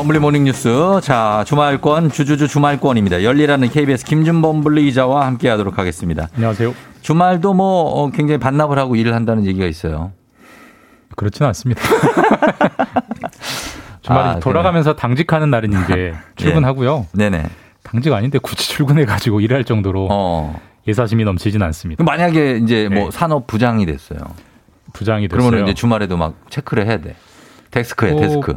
범블리 모닝뉴스. 자, 주말권, 주주주 주말권입니다. 열리라는 KBS 김준범블리 기자와 함께 하도록 하겠습니다. 안녕하세요. 주말도 뭐, 어, 굉장히 반납을 하고 일을 한다는 얘기가 있어요. 그렇지는 않습니다. 주말에 아, 돌아가면서 당직하는 날은 이제 출근하고요. 네네. 당직 아닌데 굳이 출근해가지고 일할 정도로 예사심이 넘치진 않습니다. 만약에 이제 뭐 네. 산업 부장이 됐어요. 부장이 됐어요. 그러면 이제 주말에도 막 체크를 해야 돼. 데스크에 어, 데스크.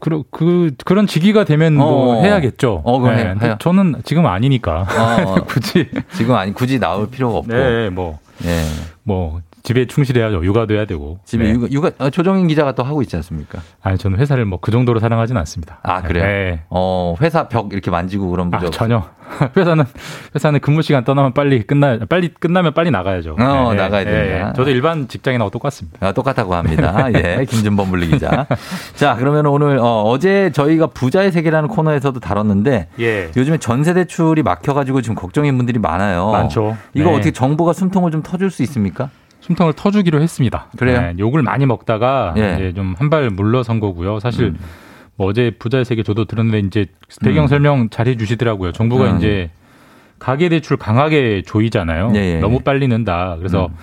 그, 그, 그런 직위가 되면 뭐 어. 해야겠죠. 어, 그럼 해- 근데 해요. 저는 지금 아니니까. 어, 굳이. 지금 아니 굳이 나올 필요가 없고. 네, 뭐. 네. 뭐, 집에 충실해야죠. 육아도 해야 되고. 집에 네. 육아, 육아 어, 조정인 기자가 또 하고 있지 않습니까? 아니, 저는 회사를 뭐 그 정도로 사랑하진 않습니다. 아 그래요? 네. 어 회사 벽 이렇게 만지고 그런 아, 부적 전혀. 회사는, 회사는 근무 시간 떠나면 빨리 끝나, 빨리 끝나면 빨리 나가야죠. 어, 나가야 된다. 저도 일반 직장인하고 똑같습니다. 아, 똑같다고 합니다. 예, 김준범 물리 기자. 자, 그러면 오늘 어, 제 저희가 부자의 세계라는 코너에서도 다뤘는데 예. 요즘에 전세 대출이 막혀가지고 지금 걱정인 분들이 많아요. 많죠. 이거 네. 어떻게 정부가 숨통을 좀 터줄 수 있습니까? 숨통을 터주기로 했습니다. 그래요? 네, 욕을 많이 먹다가 예. 이제 좀 한 발 물러선 거고요. 사실 음. 뭐 어제 부자의 세계 저도 들었는데 이제 배경 음. 설명 잘 해주시더라고요. 정부가 음. 이제 가계 대출 강하게 조이잖아요. 예, 예. 너무 빨리 는다. 그래서 음.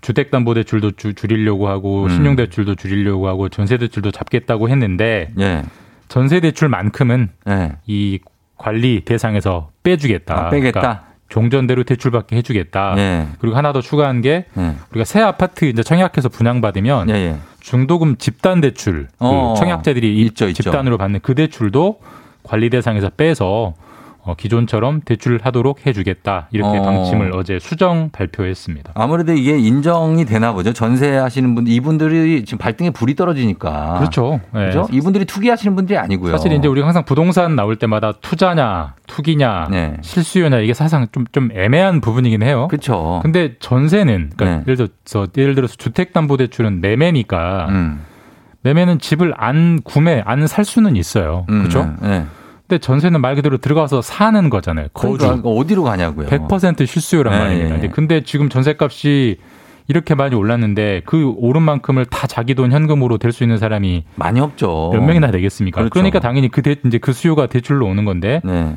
주택담보대출도 주- 줄이려고 하고 음. 신용대출도 줄이려고 하고 전세대출도 잡겠다고 했는데 예. 전세대출만큼은 예. 이 관리 대상에서 빼주겠다. 아, 빼겠다? 그러니까 종전대로 대출받게 해주겠다. 예. 그리고 하나 더 추가한 게 예. 우리가 새 아파트 이제 청약해서 분양받으면 예, 예. 중도금 집단 대출 그 어, 청약자들이 이 있죠, 있죠. 집단으로 받는 그 대출도 관리 대상에서 빼서 어, 기존처럼 대출하도록 해주겠다 이렇게 어. 방침을 어제 수정 발표했습니다. 아무래도 이게 인정이 되나 보죠. 전세하시는 분 이분들이 지금 발등에 불이 떨어지니까. 그렇죠. 네. 그렇죠? 이분들이 투기하시는 분들이 아니고요. 사실 이제 우리가 항상 부동산 나올 때마다 투자냐, 투기냐, 네. 실수요냐 이게 사상 좀, 좀 애매한 부분이긴 해요. 그렇죠. 근데 전세는 그러니까 네. 예를 들어서 예를 들어서 주택담보대출은 매매니까 음. 매매는 집을 안 구매, 안 살 수는 있어요. 음, 그렇죠? 네. 네. 근데 전세는 말 그대로 들어가서 사는 거잖아요. 거주. 그러니까 어디로 가냐고요. 100% 실수요란 네, 말입니다. 예. 근데, 근데 지금 전세값이 이렇게 많이 올랐는데 그 오른 만큼을 다 자기 돈 현금으로 댈수 있는 사람이 많이 없죠. 몇 명이나 되겠습니까? 그렇죠. 그러니까 당연히 그 대, 이제 그 수요가 대출로 오는 건데 네.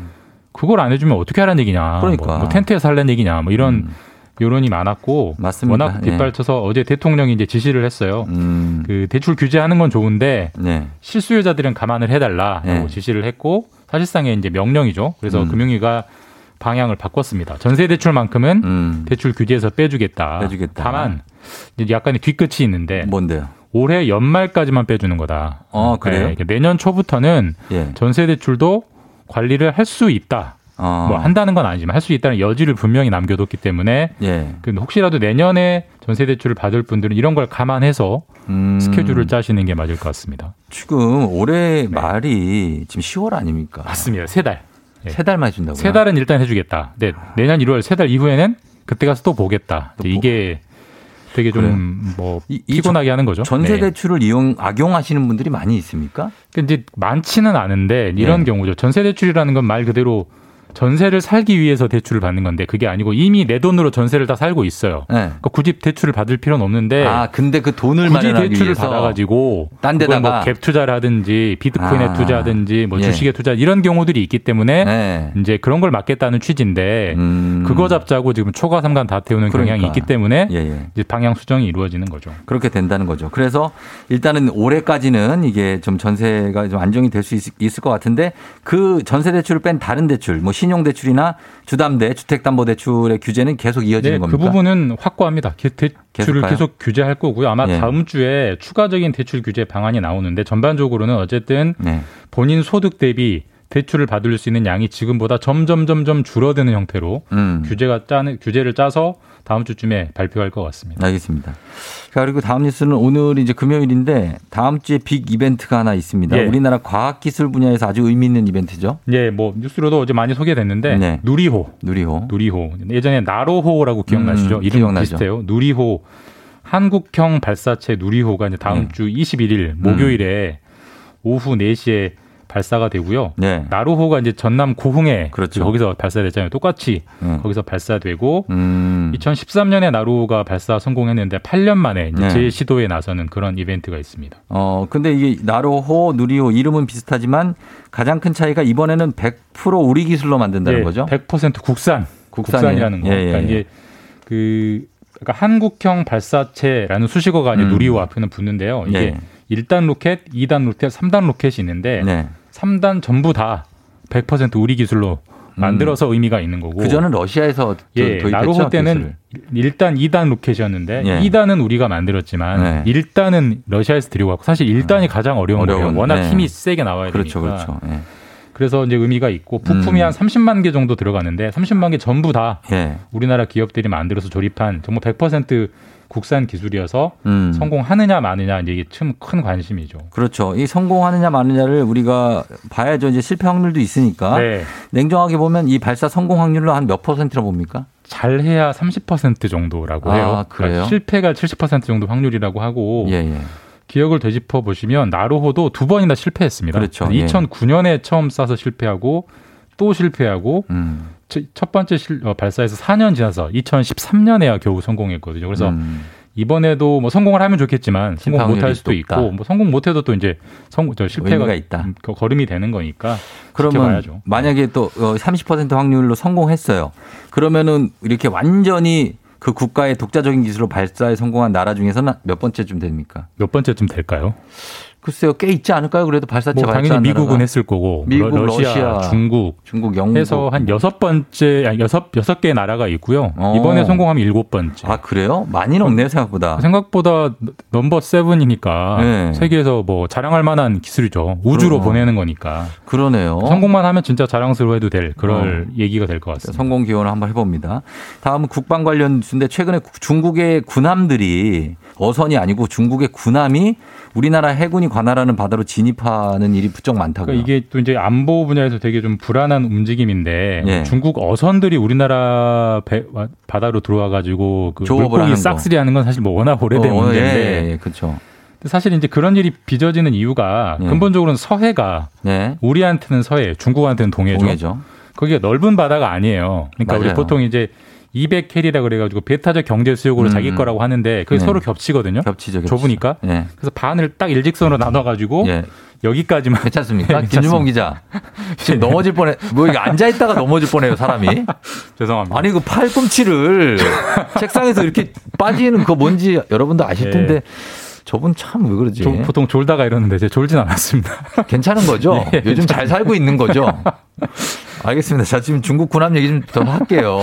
그걸 안 해주면 어떻게 하라는 얘기냐? 그러니까. 뭐, 뭐 텐트에 살라는 얘기냐? 뭐 이런 음. 여론이 많았고 맞습니다. 워낙 예. 뒷발쳐서 어제 대통령이 이제 지시를 했어요. 음. 그 대출 규제하는 건 좋은데 네. 실수요자들은 감안을 해달라라고 네. 지시를 했고 사실상의 이제 명령이죠. 그래서 음. 금융위가 방향을 바꿨습니다. 전세 대출만큼은 음. 대출 규제에서 빼주겠다. 빼주겠다. 다만 이제 약간의 뒤끝이 있는데 뭔데요? 올해 연말까지만 빼주는 거다. 어, 그래요? 네, 내년 초부터는 예. 전세 대출도 관리를 할 수 있다. 어. 뭐 한다는 건 아니지만 할 수 있다는 여지를 분명히 남겨뒀기 때문에 예. 그 혹시라도 내년에 전세 대출을 받을 분들은 이런 걸 감안해서 음. 스케줄을 짜시는 게 맞을 것 같습니다. 지금 올해 말이 지금 10월 아닙니까? 맞습니다. 세 달. 예. 세 달만 해준다고요? 세 달은 일단 해주겠다. 네, 내년 1월 세 달 이후에는 그때 가서 또 보겠다. 이제 이게 되게 좀뭐 이- 이 피곤하게 하는 거죠. 전세 네. 대출을 이용 악용하시는 분들이 많이 있습니까? 근데 많지는 않은데 이런 네. 경우죠. 전세 대출이라는 건 말 그대로 전세를 살기 위해서 대출을 받는 건데 그게 아니고 이미 내 돈으로 전세를 다 살고 있어요. 네. 그러니까 굳이 대출을 받을 필요는 없는데 아, 근데 그 돈을 굳이 대출을 받아가지고 딴 그걸 데다가 뭐갭 투자를 하든지 비트코인에 아. 투자하든지 뭐 예. 주식에 투자 이런 경우들이 있기 때문에 네. 이제 그런 걸 막겠다는 취지인데 음. 그거 잡자고 지금 초과 삼간 다 태우는 그러니까. 경향이 있기 때문에 예, 예. 이제 방향 수정이 이루어지는 거죠. 그렇게 된다는 거죠. 그래서 일단은 올해까지는 이게 좀 전세가 좀 안정이 될 수 있을 것 같은데 그 전세 대출을 뺀 다른 대출, 뭐 신용 대출이나 주담대, 주택담보대출의 규제는 계속 이어지는 네, 겁니까? 그 부분은 확고합니다. 개- 대출을 가요? 계속 규제할 거고요. 아마 예. 다음 주에 추가적인 대출 규제 방안이 나오는데 전반적으로는 어쨌든 네. 본인 소득 대비 대출을 받을 수 있는 양이 지금보다 점점 점점 줄어드는 형태로 음. 규제가 짜는 규제를 짜서 다음 주쯤에 발표할 것 같습니다. 알겠습니다. 자, 그리고 다음 뉴스는 오늘 이제 금요일인데 다음 주에 빅 이벤트가 하나 있습니다. 예. 우리나라 과학기술 분야에서 아주 의미 있는 이벤트죠. 예, 뭐 뉴스로도 어제 많이 소개됐는데 네. 누리호, 누리호. 누리호. 예전에 나로호라고 기억나시죠? 음, 이름 기억나죠. 비슷해요. 누리호 한국형 발사체 누리호가 이제 다음 음. 주 21일 목요일에 오후 4시에 발사가 되고요. 네. 나로호가 이제 전남 고흥에 그렇죠. 거기서 발사됐잖아요. 똑같이 음. 거기서 발사되고 음. 2013년에 나로호가 발사 성공했는데 8년 만에 네. 재시도에 나서는 그런 이벤트가 있습니다. 어, 근데 이게 나로호, 누리호 이름은 비슷하지만 가장 큰 차이가 이번에는 100% 우리 기술로 만든다는 예, 거죠? 100% 국산, 국산이에요. 국산이라는 거. 예, 예, 그러니까 예. 이게 그 그러니까 한국형 발사체라는 수식어가 이제 음. 누리호 앞에는 붙는데요. 이게 예. 1단 로켓, 2단 로켓, 3단 로켓이 있는데 네. 3단 전부 다 100% 우리 기술로 만들어서 의미가 있는 거고. 음. 그 전은 러시아에서 도- 예, 도입했죠. 나로호 때는 기술을. 1단, 2단 로켓이었는데 예. 2단은 우리가 만들었지만 네. 1단은 러시아에서 들여갖고 사실 1단이 가장 어려운, 어려운, 거예요. 워낙 네. 힘이 세게 나와야 그렇죠, 되니까. 그렇죠. 예. 그래서 이제 의미가 있고 부품이 음. 한 30만 개 정도 들어가는데 30만 개 전부 다 예. 우리나라 기업들이 만들어서 조립한 정말 100% 국산 기술이어서 음. 성공하느냐 마느냐 이게 참 큰 관심이죠. 그렇죠. 이 성공하느냐 마느냐를 우리가 봐야죠. 이제 실패 확률도 있으니까. 네. 냉정하게 보면 이 발사 성공 확률로 한 몇 퍼센트라 봅니까? 잘해야 30% 정도라고 아, 해요. 그래요? 그러니까 실패가 70% 정도 확률이라고 하고 예, 예. 기억을 되짚어 보시면 나로호도 두 번이나 실패했습니다. 그렇죠. 예. 2009년에 처음 쏴서 실패하고 또 실패하고 음. 첫- 첫 번째 실- 어, 발사에서 4년 지나서 2013년에야 겨우 성공했거든요. 그래서 음. 이번에도 뭐 성공을 하면 좋겠지만 성공 못할 수도. 있고 뭐 성공 못해도 또 이제 성, 저 실패가 있다. 음, 거- 거름이 되는 거니까 그러면. 만약에 또 30% 확률로 성공했어요. 그러면은 이렇게 완전히 그 국가의 독자적인 기술로 발사에 성공한 나라 중에서는 몇 번째쯤 됩니까? 몇 번째쯤 될까요? 글쎄요, 꽤 있지 않을까요? 그래도 발사체 뭐 당연히 미국은? 했을 거고 미국, 러, 러시아, 러시아, 중국, 중국, 영국 해서 한 여섯 번째, 아니, 여섯 여섯 개 나라가 있고요. 어. 이번에 성공하면 일곱 번째. 아 그래요? 많이는 없네요 생각보다. 생각보다 number seven이니까 네. 세계에서 뭐 자랑할 만한 기술이죠. 우주로 그럼. 보내는 거니까. 그러네요. 성공만 하면 진짜 자랑스러워해도 될 그럴 어. 얘기가 될 것 같습니다. 성공 기원을 한번 해봅니다. 다음은 국방 관련 뉴스인데 최근에 구- 중국의 군함들이 어선이 아니고 중국의 군함이 우리나라 해군이 관할하는 바다로 진입하는 일이 부쩍 많다고요. 그러니까 이게 또 이제 안보 분야에서 되게 좀 불안한 움직임인데 예. 중국 어선들이 우리나라 배- 바다로 들어와 가지고 그 물고기. 싹쓸이하는 건 사실 뭐 워낙 오래된 어, 문제인데 예, 예, 그렇죠. 근데 사실 이제 그런 일이 빚어지는 이유가 예. 근본적으로는 서해가 네. 우리한테는 서해, 중국한테는 동해죠. 동해죠. 거기가 넓은 바다가 아니에요. 그러니까 우리 맞아요. 보통 이제 200캐리라 그래가지고 배타적 경제 수역으로 음. 자기 거라고 하는데 그게 네. 서로 겹치거든요. 겹치죠, 겹치죠. 좁으니까. 예. 그래서 반을 딱 일직선으로 나눠가지고 예. 여기까지만 괜찮습니까? 네, 김주범. 기자. 지금 넘어질 뻔해. 뭐 이게 앉아 있다가 넘어질 뻔해요, 사람이. 죄송합니다. 아니 그 팔꿈치를 책상에서 이렇게 빠지는 그거 뭔지 여러분도 아실 예. 텐데 저분 참 왜 그러지? 조- 보통 졸다가 이러는데 제가 졸진 않았습니다. 괜찮은 거죠? 예, 요즘 잘 살고 있는 거죠? 알겠습니다. 자, 지금 중국 군함 얘기 좀 더 할게요.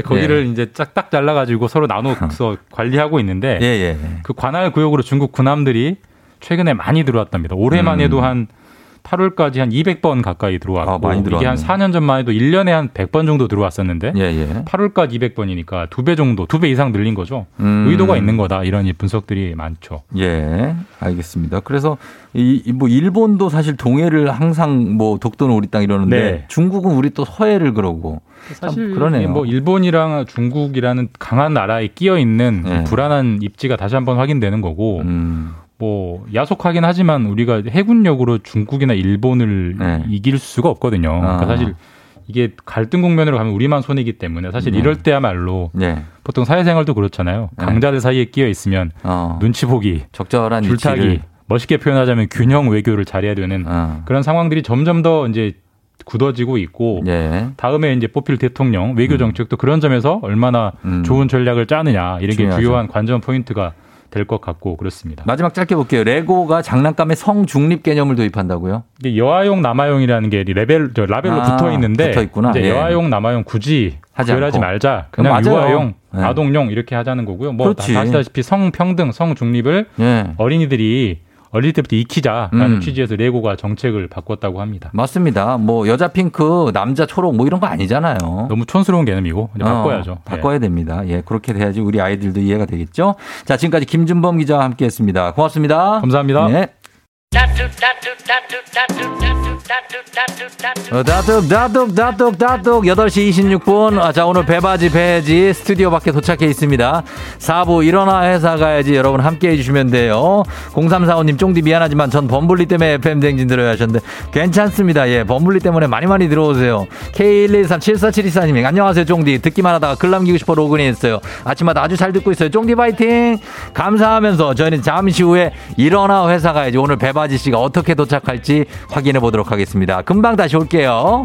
그러니까 거기를 이제 짝딱 잘라가지고 서로 나눠서 관리하고 있는데 예, 예. 그 관할 구역으로 중국 군함들이 최근에 많이 들어왔답니다. 올해만 음. 해도 한 8월까지 한 200번 가까이 들어왔고 아, 많이 이게 한 들어왔네. 4년 전만 해도 1년에 한 100번 정도 들어왔었는데 예, 예. 8월까지 200번이니까 두 배 정도, 두 배 이상 늘린 거죠. 음. 의도가 있는 거다 이런 분석들이 많죠. 예, 알겠습니다. 그래서 이 뭐 일본도 사실 동해를 항상 뭐 독도는 우리 땅 이러는데 네. 중국은 우리 또 서해를 그러고 참 사실 그러네요. 뭐 일본이랑 중국이라는 강한 나라에 끼어 있는 네. 불안한 입지가 다시 한번 확인되는 거고 음, 뭐 야속하긴 하지만 우리가 해군력으로 중국이나 일본을 네. 이길 수가 없거든요. 그러니까 아. 사실 이게 갈등 국면으로 가면 우리만 손이기 때문에 사실 네. 이럴 때야말로 네. 보통 사회생활도 그렇잖아요. 네. 강자들 사이에 끼어 있으면 어, 눈치 보기, 적절한 줄타기, 위치를 멋있게 표현하자면 균형 외교를 잘해야 되는 어, 그런 상황들이 점점 더 이제 굳어지고 있고 예. 다음에 이제 뽑힐 대통령 외교 정책도 그런 점에서 얼마나 음. 좋은 전략을 짜느냐 이런 게 중요하죠. 주요한 관전 포인트가 될 것 같고 그렇습니다. 마지막 짧게 볼게요. 레고가 장난감에 성 중립 개념을 도입한다고요? 이게 여아용 남아용이라는 게 레벨 저 라벨로 아, 붙어 있는데 붙어 있구나. 이제 예. 여아용 남아용 굳이 하지 구별하지. 말자. 그냥. 유아용, 네. 아동용 이렇게 하자는 거고요. 뭐다 그렇지. 아시다시피 성평등, 성중립을 예. 어린이들이 어릴 때부터 익히자라는 음. 취지에서 레고가 정책을 바꿨다고 합니다. 맞습니다. 뭐 여자 핑크, 남자 초록 뭐 이런 거 아니잖아요. 너무 촌스러운 개념이고 이제 어, 바꿔야죠. 예. 바꿔야 됩니다. 예, 그렇게 돼야지 우리 아이들도 이해가 되겠죠. 자, 지금까지 김준범 기자와 함께했습니다. 고맙습니다. 감사합니다. 네. 어, 다뚝 다뚝 다뚝 다뚝 8시 26분. 아, 자 오늘 배바지 배지 스튜디오 밖에 도착해 있습니다. 4부 일어나 회사 가야지 여러분 함께 해주시면 돼요. 0345님 쫑디 미안하지만 전 범블리 때문에 FM 댕진 들어야 하셨는데 괜찮습니다. 예 범블리 때문에 많이 많이 들어오세요. K123747224님 안녕하세요 쫑디. 듣기만 하다가 글 남기고 싶어 로그인 했어요. 아침마다 아주 잘 듣고 있어요. 쫑디 파이팅! 감사하면서 저희는 잠시 후에 일어나 회사 가야지. 오늘 배바지 씨가 어떻게 도착할지 확인해 보도록 하겠습니다. 금방 다시 올게요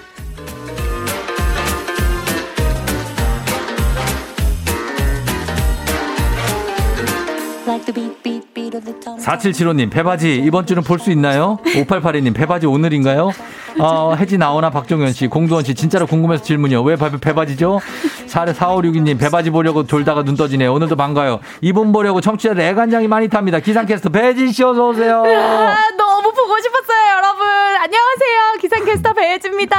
4775님, 배바지 이번 주는 볼 수 있나요? 5882님, 배바지 오늘인가요? 어, 혜지 나오나 박종현 씨, 공두원 씨, 진짜로 궁금해서 질문이요. 왜 배, 배바지죠? 4562님, 배바지 보려고 돌다가 눈 떠지네요. 오늘도 반가요. 이분 보려고 청취자들 애간장이 많이 탑니다. 기상캐스터 배지 씨 어서오세요. 아, 너무 보고 싶었어요, 여러분. 안녕하세요. 기상캐스터 배혜지입니다.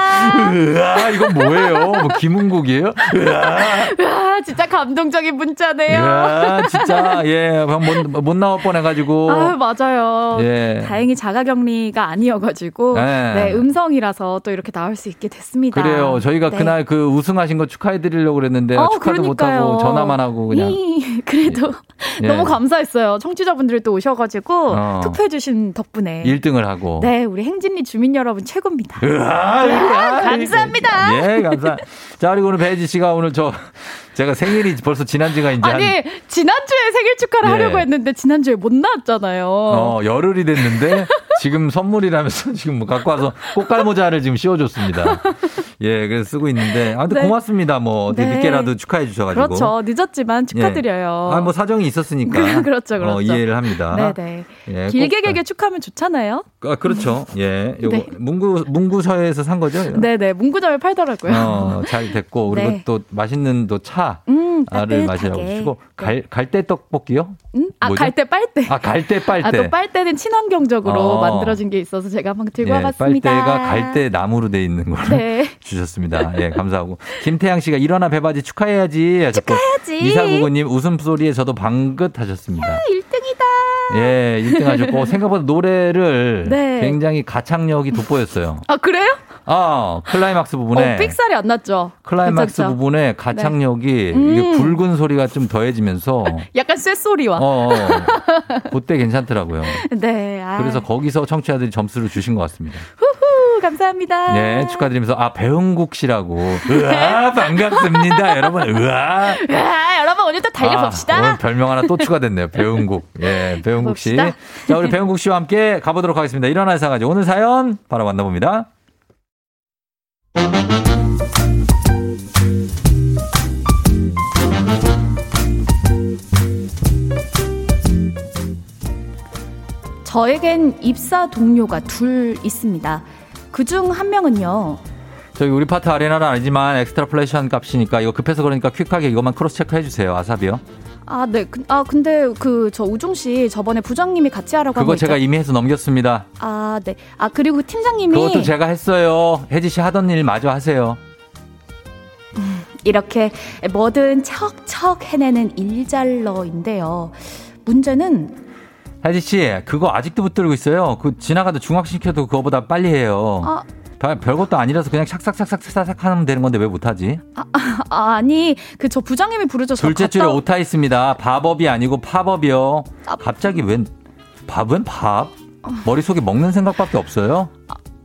으아, 이건 뭐예요? 뭐 김은국이에요? 으아, 와, 진짜 감동적인 문자네요. 으아, 진짜, 예, 못, 못 나올 뻔 해가지고. 아, 맞아요. 예. 다행히 자가 격리가 아니어가지고 네. 네. 음성이라서 또 이렇게 나올 수 있게 됐습니다. 그래요. 저희가 네. 그날 그 우승하신 거 축하해드리려고 그랬는데 어, 축하도 그러니까요. 못하고 전화만 하고 그냥. 이, 그래도 예. 너무 감사했어요. 청취자분들이 또 오셔가지고 어. 투표해주신 덕분에. 1등을 하고. 네, 우리 행진리 주민 여러분 최고입니다. 으아, 으아, 감사합니다. 예, 감사. 자, 그리고 오늘 배지 씨가 오늘 저 제가 생일이 벌써 지난 지가 이제 아니 한 지난주에 생일 축하를 예. 하려고 했는데 지난주에 못 나왔잖아요. 어, 열흘이 됐는데 지금 선물이라면서 지금 뭐 갖고 와서 꽃갈 모자를 지금 씌워줬습니다. 예, 그래서 쓰고 있는데 아무튼 네. 고맙습니다. 뭐 네. 늦게라도 축하해 주셔가지고. 그렇죠. 늦었지만 축하드려요. 아, 뭐 사정이 있었으니까. 그렇죠, 그렇죠. 어, 이해를 합니다. 네네. 예, 길게 꼭- 길게 축하하면 좋잖아요. 아, 그렇죠. 예. 요거 네. 문구 문구서에서 산 거죠? 네네. 문구점에 팔더라고요. 어, 잘 됐고 그리고 네. 또 맛있는 또 차를 음, 마시라고. 주시고 갈 갈대 떡볶이요? 음? 아? 갈대 빨대. 아 갈대 빨대. 아, 또 빨대는 친환경적으로 어. 만들어진 게 있어서 제가 한번 들고 예, 와봤습니다. 빨대가 갈대 나무로 돼 있는 걸 네. 주셨습니다. 예, 감사하고 김태양 씨가 일어나 배바지 축하해야지. 축하해야지. 이사구구님 웃음소리에 저도 방긋 하셨습니다. 1등이다. 예, 1등 하셨고 생각보다 노래를 네. 굉장히 가창력이 돋보였어요. 아, 그래요? 아 클라이막스 부분에 어, 삑살이 안 났죠? 클라이막스 괜찮죠? 부분에 가창력이 네. 이게 음. 굵은 소리가 좀 더해지면서 약간 쇳소리와. 어, 어, 그때 괜찮더라고요. 네. 아. 그래서 거기서 청취자들이 점수를 주신 것 같습니다. 후후, 감사합니다. 네, 축하드리면서 아 배흥국 씨라고. 으아 반갑습니다, 여러분. 으아. 아, 여러분 오늘 또 달려봅시다. 아, 오늘 별명 하나 또 추가됐네요. 배흥국. 예, 배흥국 씨. 봅시다. 자, 우리 배흥국 씨와 함께 가보도록 하겠습니다. 일어나 사가지 오늘 사연 바로 만나봅니다. 저에겐 입사 동료가 둘 있습니다. 그 중 한 명은요. 저기 우리 파트 R&R은 아니지만 extrapolation한 값이니까 이거 급해서 그러니까 quick하게 이것만 cross check 해 주세요. ASAP요. 아, 네. 그, 아, 근데 그 저 우종 씨 저번에 부장님이 같이 하라고 한 그거 거 제가 있죠? 이미 해서 넘겼습니다. 아, 네. 아, 그리고 팀장님이 그것도 제가 했어요. 혜지 씨 하던 일 마저 하세요. 이렇게 뭐든 척척 해내는 일잘러인데요. 문제는 혜지 씨 그거 아직도 붙들고 있어요. 그 지나가다 중학시켜도 그거보다 빨리 해요. 아, 별- 별것도 아니라서 그냥 샥싹싹싹싹 하면 되는 건데 왜 못하지? 아, 아니 그 저 부장님이 부르셔서 둘째 줄에 갔다 오타 있습니다. 밥업이 아니고 팝업이요. 갑자기 웬 밥? 웬 밥? 머릿속에 먹는 생각밖에 없어요?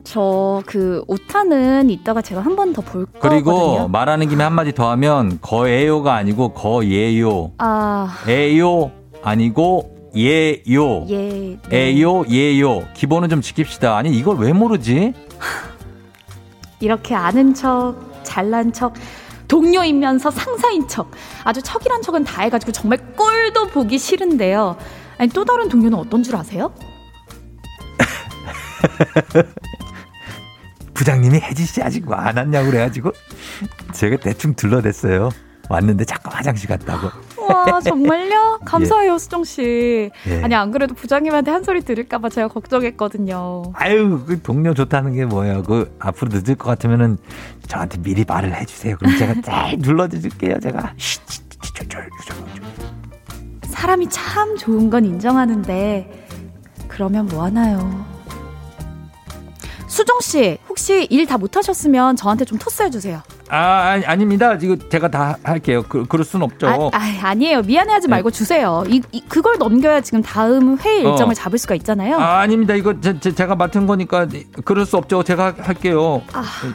저그 오타는 이따가 제가 한 번 더볼 그리고 거거든요. 말하는 김에 한마디 더 하면 거예요가 아니고 거예요. 아, 에요 아니고 예요. 예. 에요, 예요. 기본은 좀 지킵시다. 아니, 이걸 왜 모르지? 이렇게 아는 척, 잘난 척, 동료이면서 상사인 척, 아주 척이란 척은 다 해가지고 정말 꼴도 보기 싫은데요. 아니, 또 다른 동료는 어떤 줄 아세요? 부장님이 혜지 씨 아직 안 왔냐고 그래가지고 제가 대충 둘러댔어요. 왔는데 자꾸 화장실 갔다고. 와, 정말요? 감사해요, 수정 씨. 예. 아니, 안 그래도 부장님한테 한 소리 들을까봐 제가 걱정했거든요. 아유, 그 동료 좋다는 게 뭐예요? 그 앞으로 늦을 것 같으면은 저한테 미리 말을 해주세요. 그럼 제가 잘 눌러드릴게요. 제가. 사람이 참 좋은 건 인정하는데, 그러면 뭐 하나요? 수정 씨, 혹시 일 다 못하셨으면 저한테 좀 토스해 주세요. 아, 아니, 아닙니다. 이거 제가 다 할게요. 그, 그럴 순 없죠. 아, 아, 아니에요. 미안해하지 말고 주세요. 이, 이- 그걸 넘겨야 지금 다음 회의 어. 일정을 잡을 수가 있잖아요. 아, 아닙니다. 이거 제, 제, 제 가 맡은 거니까 그럴 수 없죠. 제가 할게요.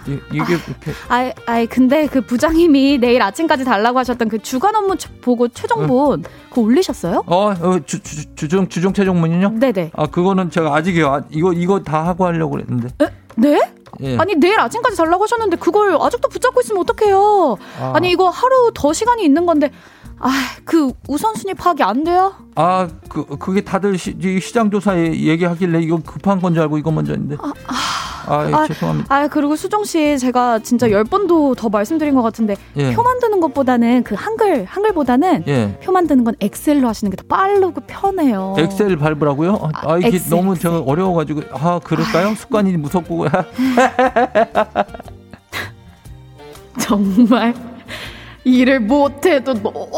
이, 이- 이게 이렇게. 아, 아, 근데 그 부장님이 내일 아침까지 달라고 하셨던 그 주간 업무 초- 보고 최종본 그거 올리셨어요? 어, 어 주, 주, 주종, 주종 최종문이요? 네네. 아, 그거는 제가 아직이요. 아, 이거, 이거 다 하고 하려고 그랬는데. 네? 예. 아니 내일 아침까지 달라고 하셨는데 그걸 아직도 붙잡고 있으면 어떡해요? 아. 아. 니 이거 하루 더 시간이 있는 건데 아 그 우선순위 파악이 안 돼요? 아, 그, 그게 다들 시, 이 시장 조사에 얘기하길래 이거 급한 건 줄 알고 이거 먼저 했는데. 아, 예, 아, 죄송합니다. 아 그리고 수정 씨 제가 진짜 열 번도 더 말씀드린 것 같은데 예. 표 만드는 것보다는 그 한글 한글보다는 예. 표 만드는 건 엑셀로 하시는 게 더 빠르고 편해요. 엑셀 밟으라고요? 아, 아, 이게 엑셀, 너무 제가 어려워 가지고. 아, 그럴까요? 습관이 무섭고. 정말 일을 못해도 너무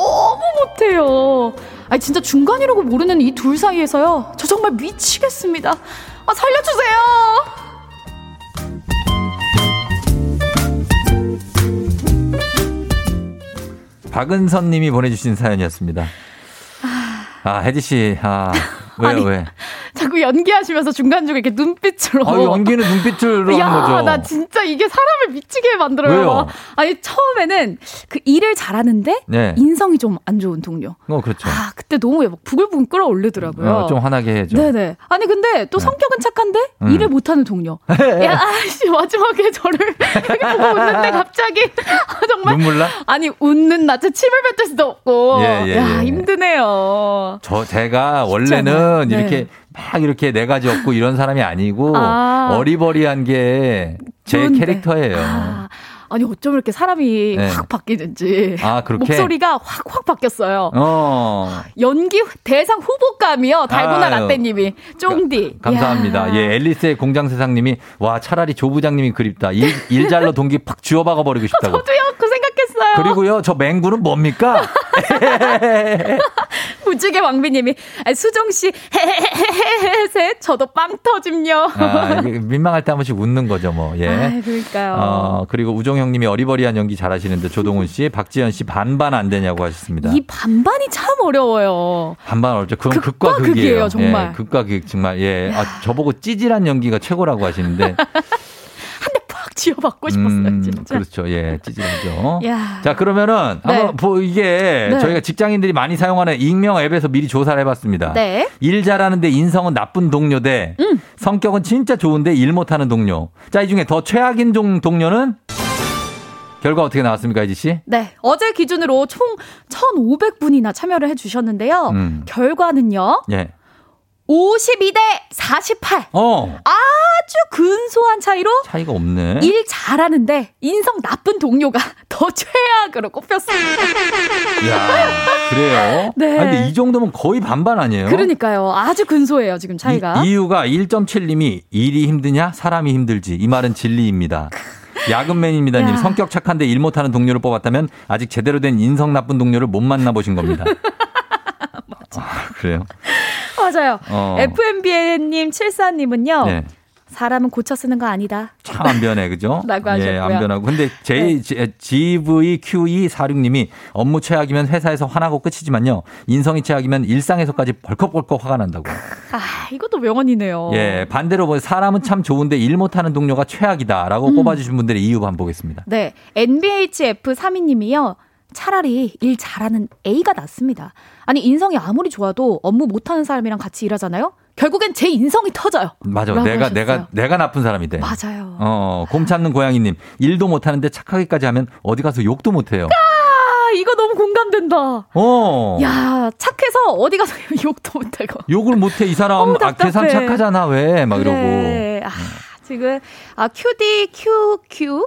못해요. 아니 진짜 중간이라고 모르는 이 둘 사이에서요. 저 정말 미치겠습니다. 아 살려주세요. 박은선 님이 보내주신 사연이었습니다. 아, 혜지 씨. 아, 왜요, 아니, 왜? 자꾸 연기하시면서 중간중간 이렇게 눈빛으로. 아, 연기는 눈빛으로 야, 하는 거죠. 나 진짜 이게 사람을 미치게 만들어요. 왜요? 아니 처음에는 그 일을 잘하는데 네. 인성이 좀 안 좋은 동료. 어, 그렇죠. 아 그때 너무 막 부글부글 끓어올리더라고요. 어, 좀 화나게 해줘. 네네. 아니 근데 또 성격은 착한데 음. 일을 못하는 동료. 야, 아씨 마지막에 저를 이렇게 보고 웃는데 갑자기 아, 정말 눈물 나? 아니 웃는 나체 침을 뱉을 수도 없고. 예, 예, 야 예. 힘드네요. 저 제가 원래는. 네. 이렇게 막 이렇게 네 가지 없고 이런 사람이 아니고 아. 어리버리한 게 제. 캐릭터예요. 아, 아니 어쩜 이렇게 사람이 네. 확 바뀌는지. 아, 그렇게? 목소리가 확 확 바뀌었어요. 어. 연기 대상 후보감이요. 달고나 아유. 라떼님이 쫑디. 감사합니다. 이야. 예, 앨리스의 공장 세상님이 와 차라리 조 부장님이 그립다. 일, 일잘로 동기 팍 쥐어박아 버리고 싶다고. 저도요 그 생각 했어요. 그리고요 저 맹구는 뭡니까? 무지개 왕비님이 아, 수정 씨 헤헤헤헤헤 저도 빵 터짐요. 아, 민망할 때 한 번씩 웃는 거죠 뭐. 예. 아, 그러니까요. 어, 그리고 우종형님이 어리버리한 연기 잘하시는데 조동훈 씨, 박지현 씨 반반 안 되냐고 하셨습니다. 이 반반이 참 어려워요. 반반 어렵죠. 그건 극과, 극과 극이에요. 극이에요, 정말. 예, 극과 극 정말. 예. 아, 저보고 찌질한 연기가 최고라고 하시는데. 팍 지어받고 싶었어요, 음, 진짜. 그렇죠. 예, 찌질하죠. 야. 자, 그러면은 네. 한번 보 이게 네. 저희가 직장인들이 많이 사용하는 익명 앱에서 미리 조사를 해봤습니다. 네. 일 잘하는데 인성은 나쁜 동료 대 음. 성격은 진짜 좋은데 일 못하는 동료. 자, 이 중에 더 최악인 종 동료는 결과 어떻게 나왔습니까, 이지 씨? 네. 어제 기준으로 총 1,500분이나 참여를 해 주셨는데요. 음. 결과는요. 예. 52대 48. 어. 아주 근소한 차이로 차이가 없네. 일 잘하는데 인성 나쁜 동료가 더 최악으로 꼽혔습니다. 야, 그래요? 네. 아니, 근데 이 정도면 거의 반반 아니에요? 그러니까요. 아주 근소해요, 지금 차이가. 이, 유가 1.7 님이 일이 힘드냐 사람이 힘들지 이 말은 진리입니다. 야근맨입니다님 야. 성격 착한데 일 못하는 동료를 뽑았다면 아직 제대로 된 인성 나쁜 동료를 못 만나보신 겁니다. 아, 그래요? 맞아요. 어. FMBN님 74님은요. 네. 사람은 고쳐 쓰는 거 아니다. 참 안 변해, 그죠? 라고 예, 하셨고요. 안 변하고. 근데 J, GVQE46님이 업무 최악이면 회사에서 화나고 끝이지만요. 인성이 최악이면 일상에서까지 벌컥벌컥 화가 난다고. 아, 이것도 명언이네요. 예, 반대로 뭐 사람은 참 좋은데 일 못하는 동료가 최악이다라고 음. 꼽아주신 분들의 이유 한번 보겠습니다. 네. NBHF 3위님이요. 차라리 일 잘하는 A가 낫습니다. 아니 인성이 아무리 좋아도 업무 못하는 사람이랑 같이 일하잖아요. 결국엔 제 인성이 터져요. 맞아. 내가 하셨어요. 내가 내가 나쁜 사람이 돼. 맞아요. 어, 곰 찾는 고양이님 일도 못하는데 착하게까지 하면 어디 가서 욕도 못해요. 아 이거 너무 공감된다. 어. 야 착해서 어디 가서 욕도 못하고. 욕을 못해 이 사람 어우, 아, 답답해. 착하잖아 왜막 이러고 네. 아, 지금 아 QD QQ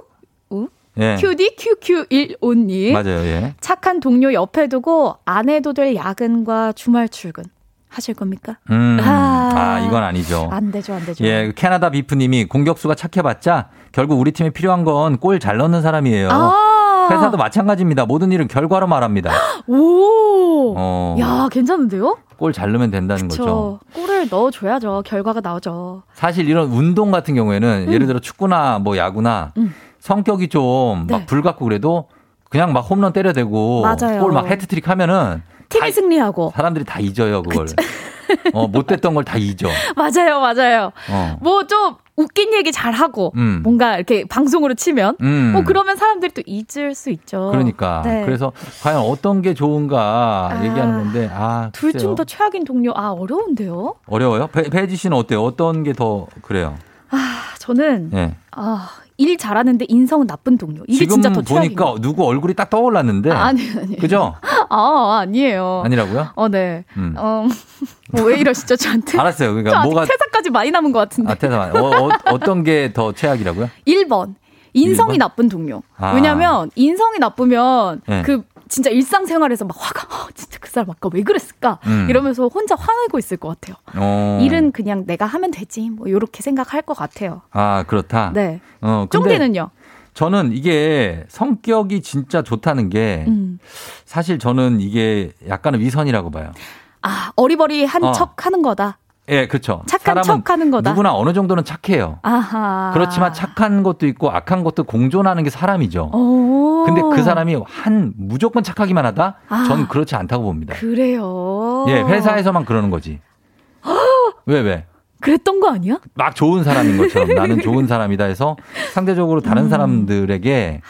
우? 예. QD QQ15님 맞아요 예 착한 동료 옆에 두고 안 해도 될 야근과 주말 출근 하실 겁니까? 음, 아. 아, 이건 아니죠. 안 되죠, 안 되죠. 예, 캐나다 비프님이 공격수가 착해봤자 결국 우리 팀에 필요한 건 골 잘 넣는 사람이에요. 아. 회사도 마찬가지입니다. 모든 일은 결과로 말합니다. 오. 어, 야, 괜찮은데요? 골 잘 넣으면 된다는 거죠. 저 골을 넣어줘야죠. 결과가 나오죠. 사실 이런 운동 같은 경우에는 음. 예를 들어 축구나 뭐 야구나 음. 성격이 좀막 네. 불같고 그래도 그냥 막 홈런 때려대고. 골막 해트트릭 하면은 팀이 승리하고. 사람들이 다 잊어요 그걸. 어, 못됐던 걸 다 잊어. 맞아요, 맞아요. 어. 뭐좀 웃긴 얘기 잘 하고 음. 뭔가 이렇게 방송으로 치면 음. 뭐 그러면 사람들이 또 잊을 수 있죠. 그러니까 네. 그래서 과연 어떤 게 좋은가 얘기하는 건데 아둘 글쎄요. 중더 최악인 동료 아 어려운데요. 어려워요? 배, 배지 씨는 어때요? 어떤 게 더 그래요? 아 저는 예. 아, 일 잘하는데 인성은 나쁜 동료. 이게 지금 진짜 더 최악인 보니까 거. 누구 얼굴이 딱 떠올랐는데 아, 아니 아니. 그죠? 아 아니에요. 아니라고요? 어 네. 음. 어, 뭐왜 이러시죠 저한테? 알았어요. 그러니까 뭐가 퇴사까지 많이 남은 것 같은데. 아 태산 어, 어, 떤 게 더 최악이라고요? 1번. 인성이 일 번? 나쁜 동료. 아. 왜냐면 인성이 나쁘면 네. 그 진짜 일상생활에서 막 화가 어, 진짜 그 사람 아까 왜 그랬을까 음. 이러면서 혼자 화내고 있을 것 같아요. 어. 일은 그냥 내가 하면 되지 뭐 이렇게 생각할 것 같아요. 아 그렇다. 네. 어, 근데 쫑디는요? 저는 이게 성격이 진짜 좋다는 게 음. 사실 저는 이게 약간은 위선이라고 봐요. 아 어리버리한 어. 척 하는 거다. 예, 그렇죠. 착한 사람은 척 하는 거다. 누구나 어느 정도는 착해요. 아하. 그렇지만 착한 것도 있고 악한 것도 공존하는 게 사람이죠. 오. 근데 그 사람이 한 무조건 착하기만 하다? 아. 전 그렇지 않다고 봅니다. 그래요. 예, 회사에서만 그러는 거지. 왜, 왜? 그랬던 거 아니야? 막 좋은 사람인 것처럼 나는 좋은 사람이다 해서 상대적으로 다른 사람들에게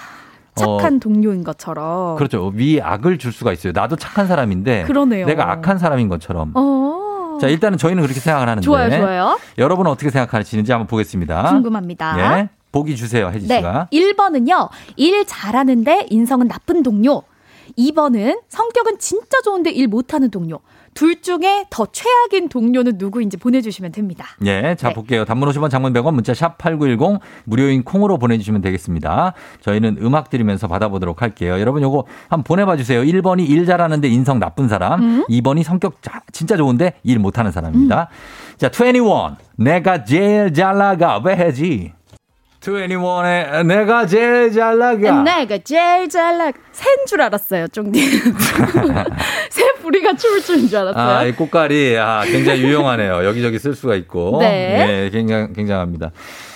어, 음. 착한 동료인 것처럼. 그렇죠. 위악을 줄 수가 있어요. 나도 착한 사람인데 그러네요. 내가 악한 사람인 것처럼. 어. 자, 일단은 저희는 그렇게 생각을 하는데 좋아요, 좋아요. 여러분은 어떻게 생각하시는지 한번 보겠습니다. 궁금합니다. 예. 보기 주세요, 혜지 네. 씨가. 1번은요, 일 잘하는데 인성은 나쁜 동료. 2번은 성격은 진짜 좋은데 일 못하는 동료. 둘 중에 더 최악인 동료는 누구인지 보내주시면 됩니다. 예, 자 네. 볼게요. 단문 50원, 장문 100원, 문자 샵 #8910 무료인 콩으로 보내주시면 되겠습니다. 저희는 음악 들으면서 받아보도록 할게요. 여러분 요거 한번 보내봐 주세요. 1번이 일 잘하는데 인성 나쁜 사람, 음. 2번이 성격 자- 진짜 좋은데 일 못하는 사람입니다. 자, 21 내가 제일 잘 나가 왜 해지? 21의 내가 제일 잘 나가. 내가 제일 잘 나가. 새인 줄 알았어요, 쫑디. 새 부리가 춤을 추는 줄 알았어요. 아, 이 꽃갈이 아, 굉장히 유용하네요. 여기저기 쓸 수가 있고. 네. 예, 굉장, 굉장합니다.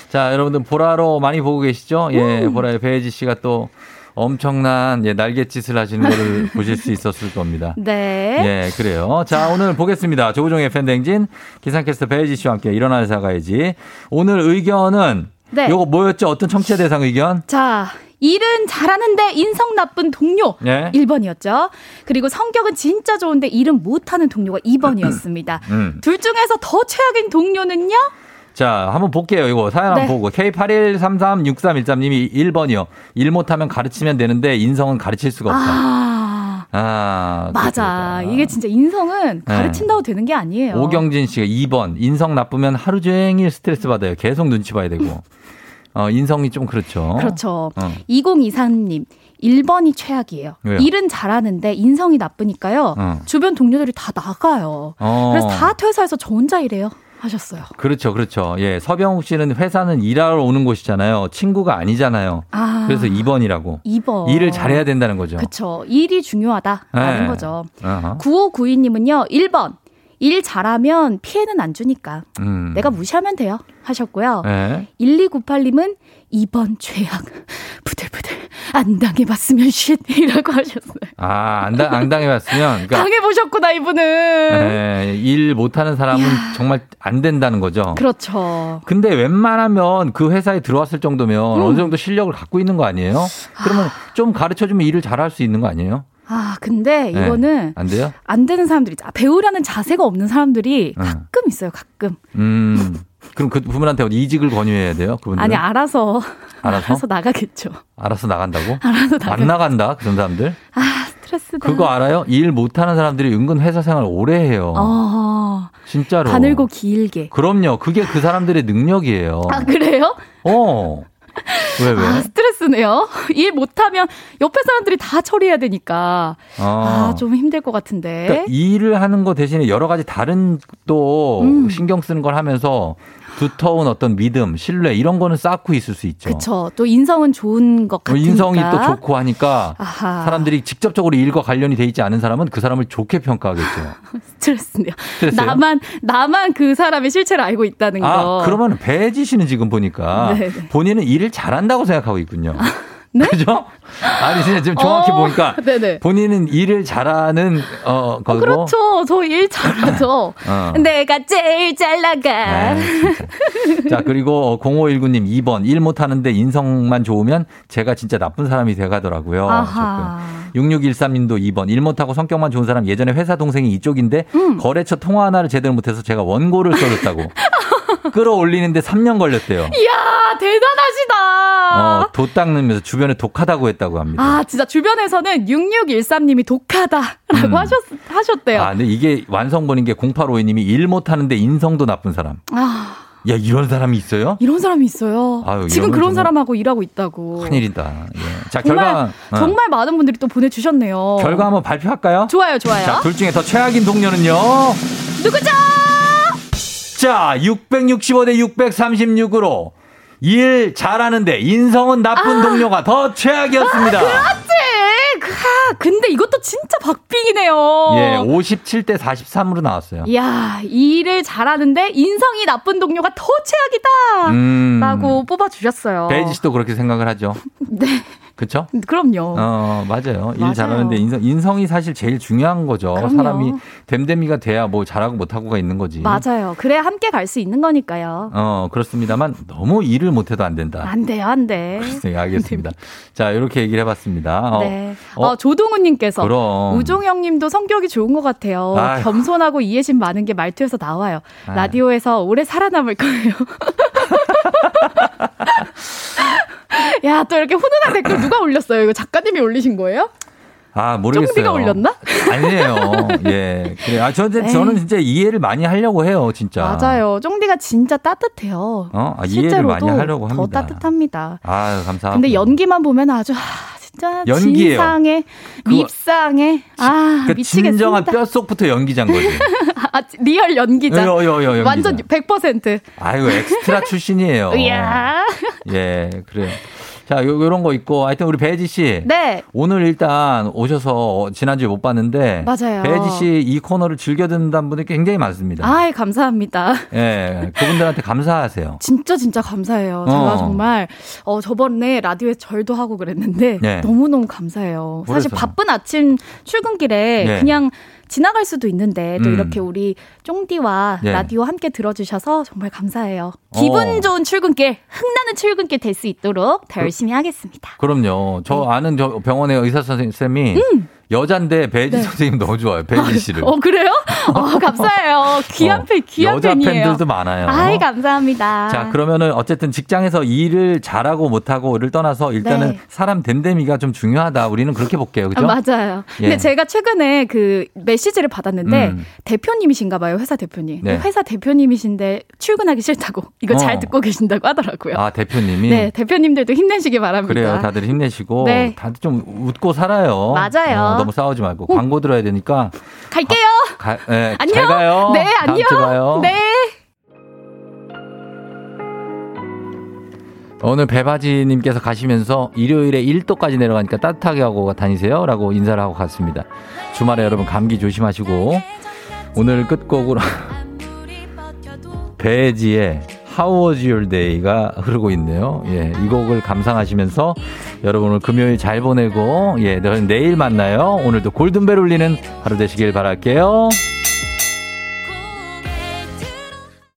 자, 여러분들 보라로 많이 보고 계시죠? 예, 음. 보라의 배혜지 씨가 또 엄청난 예, 날갯짓을 하시는 거를 보실 수 있었을 겁니다. 네. 예, 그래요. 자, 오늘 보겠습니다. 조우종의 팬댕진 기상캐스터 배혜지 씨와 함께 일어나는 사가야지. 오늘 의견은 네. 요거 뭐였죠? 어떤 청취자 대상 의견? 자, 일은 잘하는데 인성 나쁜 동료. 예. 1번이었죠. 그리고 성격은 진짜 좋은데 일은 못하는 동료가 2번이었습니다. 음. 둘 중에서 더 최악인 동료는요? 자, 한번 볼게요. 이거 사연 네. 한번 보고. K81336313님이 1번이요. 일 못하면 가르치면 되는데 인성은 가르칠 수가 없다. 아, 아, 맞아. 그렇구나. 이게 진짜 인성은 네. 가르친다고 되는 게 아니에요. 오경진 씨가 2번. 인성 나쁘면 하루 종일 스트레스 받아요. 계속 눈치 봐야 되고. 어, 인성이 좀 그렇죠. 그렇죠. 어. 2023님. 1번이 최악이에요. 왜요? 일은 잘하는데 인성이 나쁘니까요. 어. 주변 동료들이 다 나가요. 어. 그래서 다 퇴사해서 저 혼자 일해요. 하셨어요. 그렇죠, 그렇죠. 예, 서병욱 씨는 회사는 일하러 오는 곳이잖아요. 친구가 아니잖아요. 아. 그래서 2번이라고. 2번. 일을 잘해야 된다는 거죠. 그쵸. 일이 중요하다라는 네. 거죠. 어허. 9592님은요, 1번. 일 잘하면 피해는 안 주니까 음. 내가 무시하면 돼요 하셨고요. 네. 1298님은 이번 죄악 부들부들 안 당해봤으면 쉿이라고 하셨어요. 아, 안, 당해봤으면. 그러니까, 당해보셨구나 이분은. 네, 일 못하는 사람은 정말 안 된다는 거죠. 그렇죠. 근데 웬만하면 그 회사에 들어왔을 정도면 음. 어느 정도 실력을 갖고 있는 거 아니에요? 그러면 좀 가르쳐주면 일을 잘할 수 있는 거 아니에요? 아 근데 네. 이거는 안 돼요? 안 되는 사람들이 있죠. 아, 배우라는 자세가 없는 사람들이 응. 가끔 있어요. 가끔. 음. 그럼 그 부분한테 이직을 권유해야 돼요? 그분들 아니 알아서 알아서? 알아서 나가겠죠. 알아서 나간다고? 알아서 나가. 안 나간다 그런 사람들? 아 스트레스다. 그거 알아요? 일 못하는 사람들이 은근 회사 생활 오래 해요. 어. 진짜로. 가늘고 길게. 그럼요. 그게 그 사람들의 능력이에요. 아 그래요? 어. 왜 왜? 아 스트레스네요. 일 못하면 옆에 사람들이 다 처리해야 되니까 어. 아좀 힘들 것 같은데. 그러니까 일을 하는 거 대신에 여러 가지 다른 또 음. 신경 쓰는 걸 하면서 두터운 어떤 믿음, 신뢰 이런 거는 쌓고 있을 수 있죠. 그쵸. 또 인성은 좋은 것뭐 같으니까. 인성이 또 좋고 하니까 아하. 사람들이 직접적으로 일과 관련이 돼 있지 않은 사람은 그 사람을 좋게 평가하겠죠. 스트레스네요. 스트레스예요? 나만 나만 그 사람의 실체를 알고 있다는 아, 거. 그러면 배지 씨는 지금 보니까 네, 네. 본인은 일을 잘한다고 생각하고 있군요. 네? 그죠? 아니, 진짜 지금 정확히 어, 보니까 네네. 본인은 일을 잘하는, 어, 거고. 그렇죠. 저 일 잘하죠. 어. 내가 제일 잘 나가. 아. 자, 그리고 0519님 2번. 일 못하는데 인성만 좋으면 제가 진짜 나쁜 사람이 돼가더라고요. 아하. 6613님도 2번. 일 못하고 성격만 좋은 사람 예전에 회사 동생이 이쪽인데 음. 거래처 통화 하나를 제대로 못해서 제가 원고를 써줬다고. 끌어올리는데 3년 걸렸대요. 이야 대단하시다. 어, 도 닦으면서 주변에 독하다고 했다고 합니다. 아 진짜 주변에서는 6613님이 독하다라고 음. 하셨 하셨대요. 아, 근데 이게 완성본인 게 0852님이 일 못하는데 인성도 나쁜 사람. 아, 야, 이런 사람이 있어요? 이런 사람이 있어요. 아유, 지금 그런 사람하고 일하고 있다고. 큰일이다. 예. 자, 정말 결과. 어. 정말 많은 분들이 또 보내주셨네요. 결과 한번 발표할까요? 좋아요, 좋아요. 자, 둘 중에 더 최악인 동료는요? 누구죠? 자, 665대 636으로 일 잘하는데 인성은 나쁜 동료가 더 최악이었습니다. 아, 그렇지. 아, 근데 이것도 진짜 박빙이네요. 예, 57대 43으로 나왔어요. 이야, 일을 잘하는데 인성이 나쁜 동료가 더 최악이다. 음. 라고 뽑아주셨어요. 베이지 씨도 그렇게 생각을 하죠. 네. 그쵸? 그럼요. 어, 맞아요. 일 맞아요. 잘하는데 인성, 인성이 사실 제일 중요한 거죠. 그럼요. 사람이 됨됨이가 돼야 뭐 잘하고 못하고가 있는 거지. 맞아요. 그래야 함께 갈 수 있는 거니까요. 어, 그렇습니다만 너무 일을 못해도 안 된다. 안 돼요, 안 돼. 네, 알겠습니다. 자, 이렇게 얘기를 해봤습니다. 어, 네. 어, 어, 조동우님께서 그럼. 우종영 님도 성격이 좋은 것 같아요. 아휴. 겸손하고 이해심 많은 게 말투에서 나와요. 아휴. 라디오에서 오래 살아남을 거예요. 야, 또 이렇게 훈훈한 댓글 누가 올렸어요? 이거 작가님이 올리신 거예요? 아, 모르겠어요. 쫑디가 올렸나? 아니에요. 예. 그래. 아, 저, 에이. 저는 진짜 이해를 많이 하려고 해요, 진짜. 맞아요. 쫑디가 진짜 따뜻해요. 어? 아, 이해를 많이 하려고 더 합니다. 따뜻합니다. 아유, 감사하고. 근데 연기만 보면 아주 아, 진짜 연기예요. 진상에 그거- 밉상에 아그 미치겠습니다. 진정한 뼈속부터 연기자인 거지. 아, real 연기자. 여, 여, 여. 완전 100%. 아유, 엑스트라 출신이에요. 이야. 예, 그래요. 자, 요, 요런 거 있고, 하여튼 우리 배지 씨. 네. 오늘 일단 오셔서 지난주에 못 봤는데. 맞아요. 배지 씨 이 코너를 즐겨 듣는다는 분들이 굉장히 많습니다. 아이 감사합니다. 예, 그분들한테 감사하세요. 진짜 진짜 감사해요. 어. 제가 정말 어 저번에 라디오에 절도 하고 그랬는데 네. 너무 너무 감사해요. 사실 그래서요? 바쁜 아침 출근길에 네. 그냥 지나갈 수도 있는데 또 음. 이렇게 우리 쫑디와 네. 라디오 함께 들어주셔서 정말 감사해요. 기분 어. 좋은 출근길, 흥나는 출근길 될 수 있도록 더 열심히 하겠습니다. 그럼요. 저 아는 저 병원의 의사 선생님이 여잔데 배지 네. 선생님 너무 좋아요. 배지 씨를. 어 그래요? 어 감사해요. 귀한 어, 팬 귀한 여자 팬이에요. 팬들도 많아요. 아이 감사합니다. 자, 그러면은 어쨌든 직장에서 일을 잘하고 못하고를 떠나서 일단은 네. 사람 됨됨이가 좀 중요하다. 우리는 그렇게 볼게요. 그죠? 아, 맞아요. 예. 근데 제가 최근에 그 메시지를 받았는데 음. 대표님이신가 봐요. 회사 대표님. 네. 회사 대표님이신데 출근하기 싫다고 이거 어. 잘 듣고 계신다고 하더라고요. 아, 대표님이. 네, 대표님들도 힘내시기 바랍니다. 그래요. 다들 힘내시고 네. 다들 좀 웃고 살아요. 맞아요. 어, 너무 싸우지 말고 광고 들어야 되니까 갈게요. 가, 예, 안녕. 잘 가요. 네, 안녕. 네. 오늘 배바지님께서 가시면서 일요일에 1도까지 내려가니까 따뜻하게 하고 다니세요. 라고 인사를 하고 갔습니다. 주말에 여러분 감기 조심하시고. 오늘 끝곡으로 배지의 How was your day가 흐르고 있네요. 예, 이 곡을 감상하시면서 여러분 오늘 금요일 잘 보내고 예, 내일 만나요. 오늘도 골든벨 울리는 하루 되시길 바랄게요.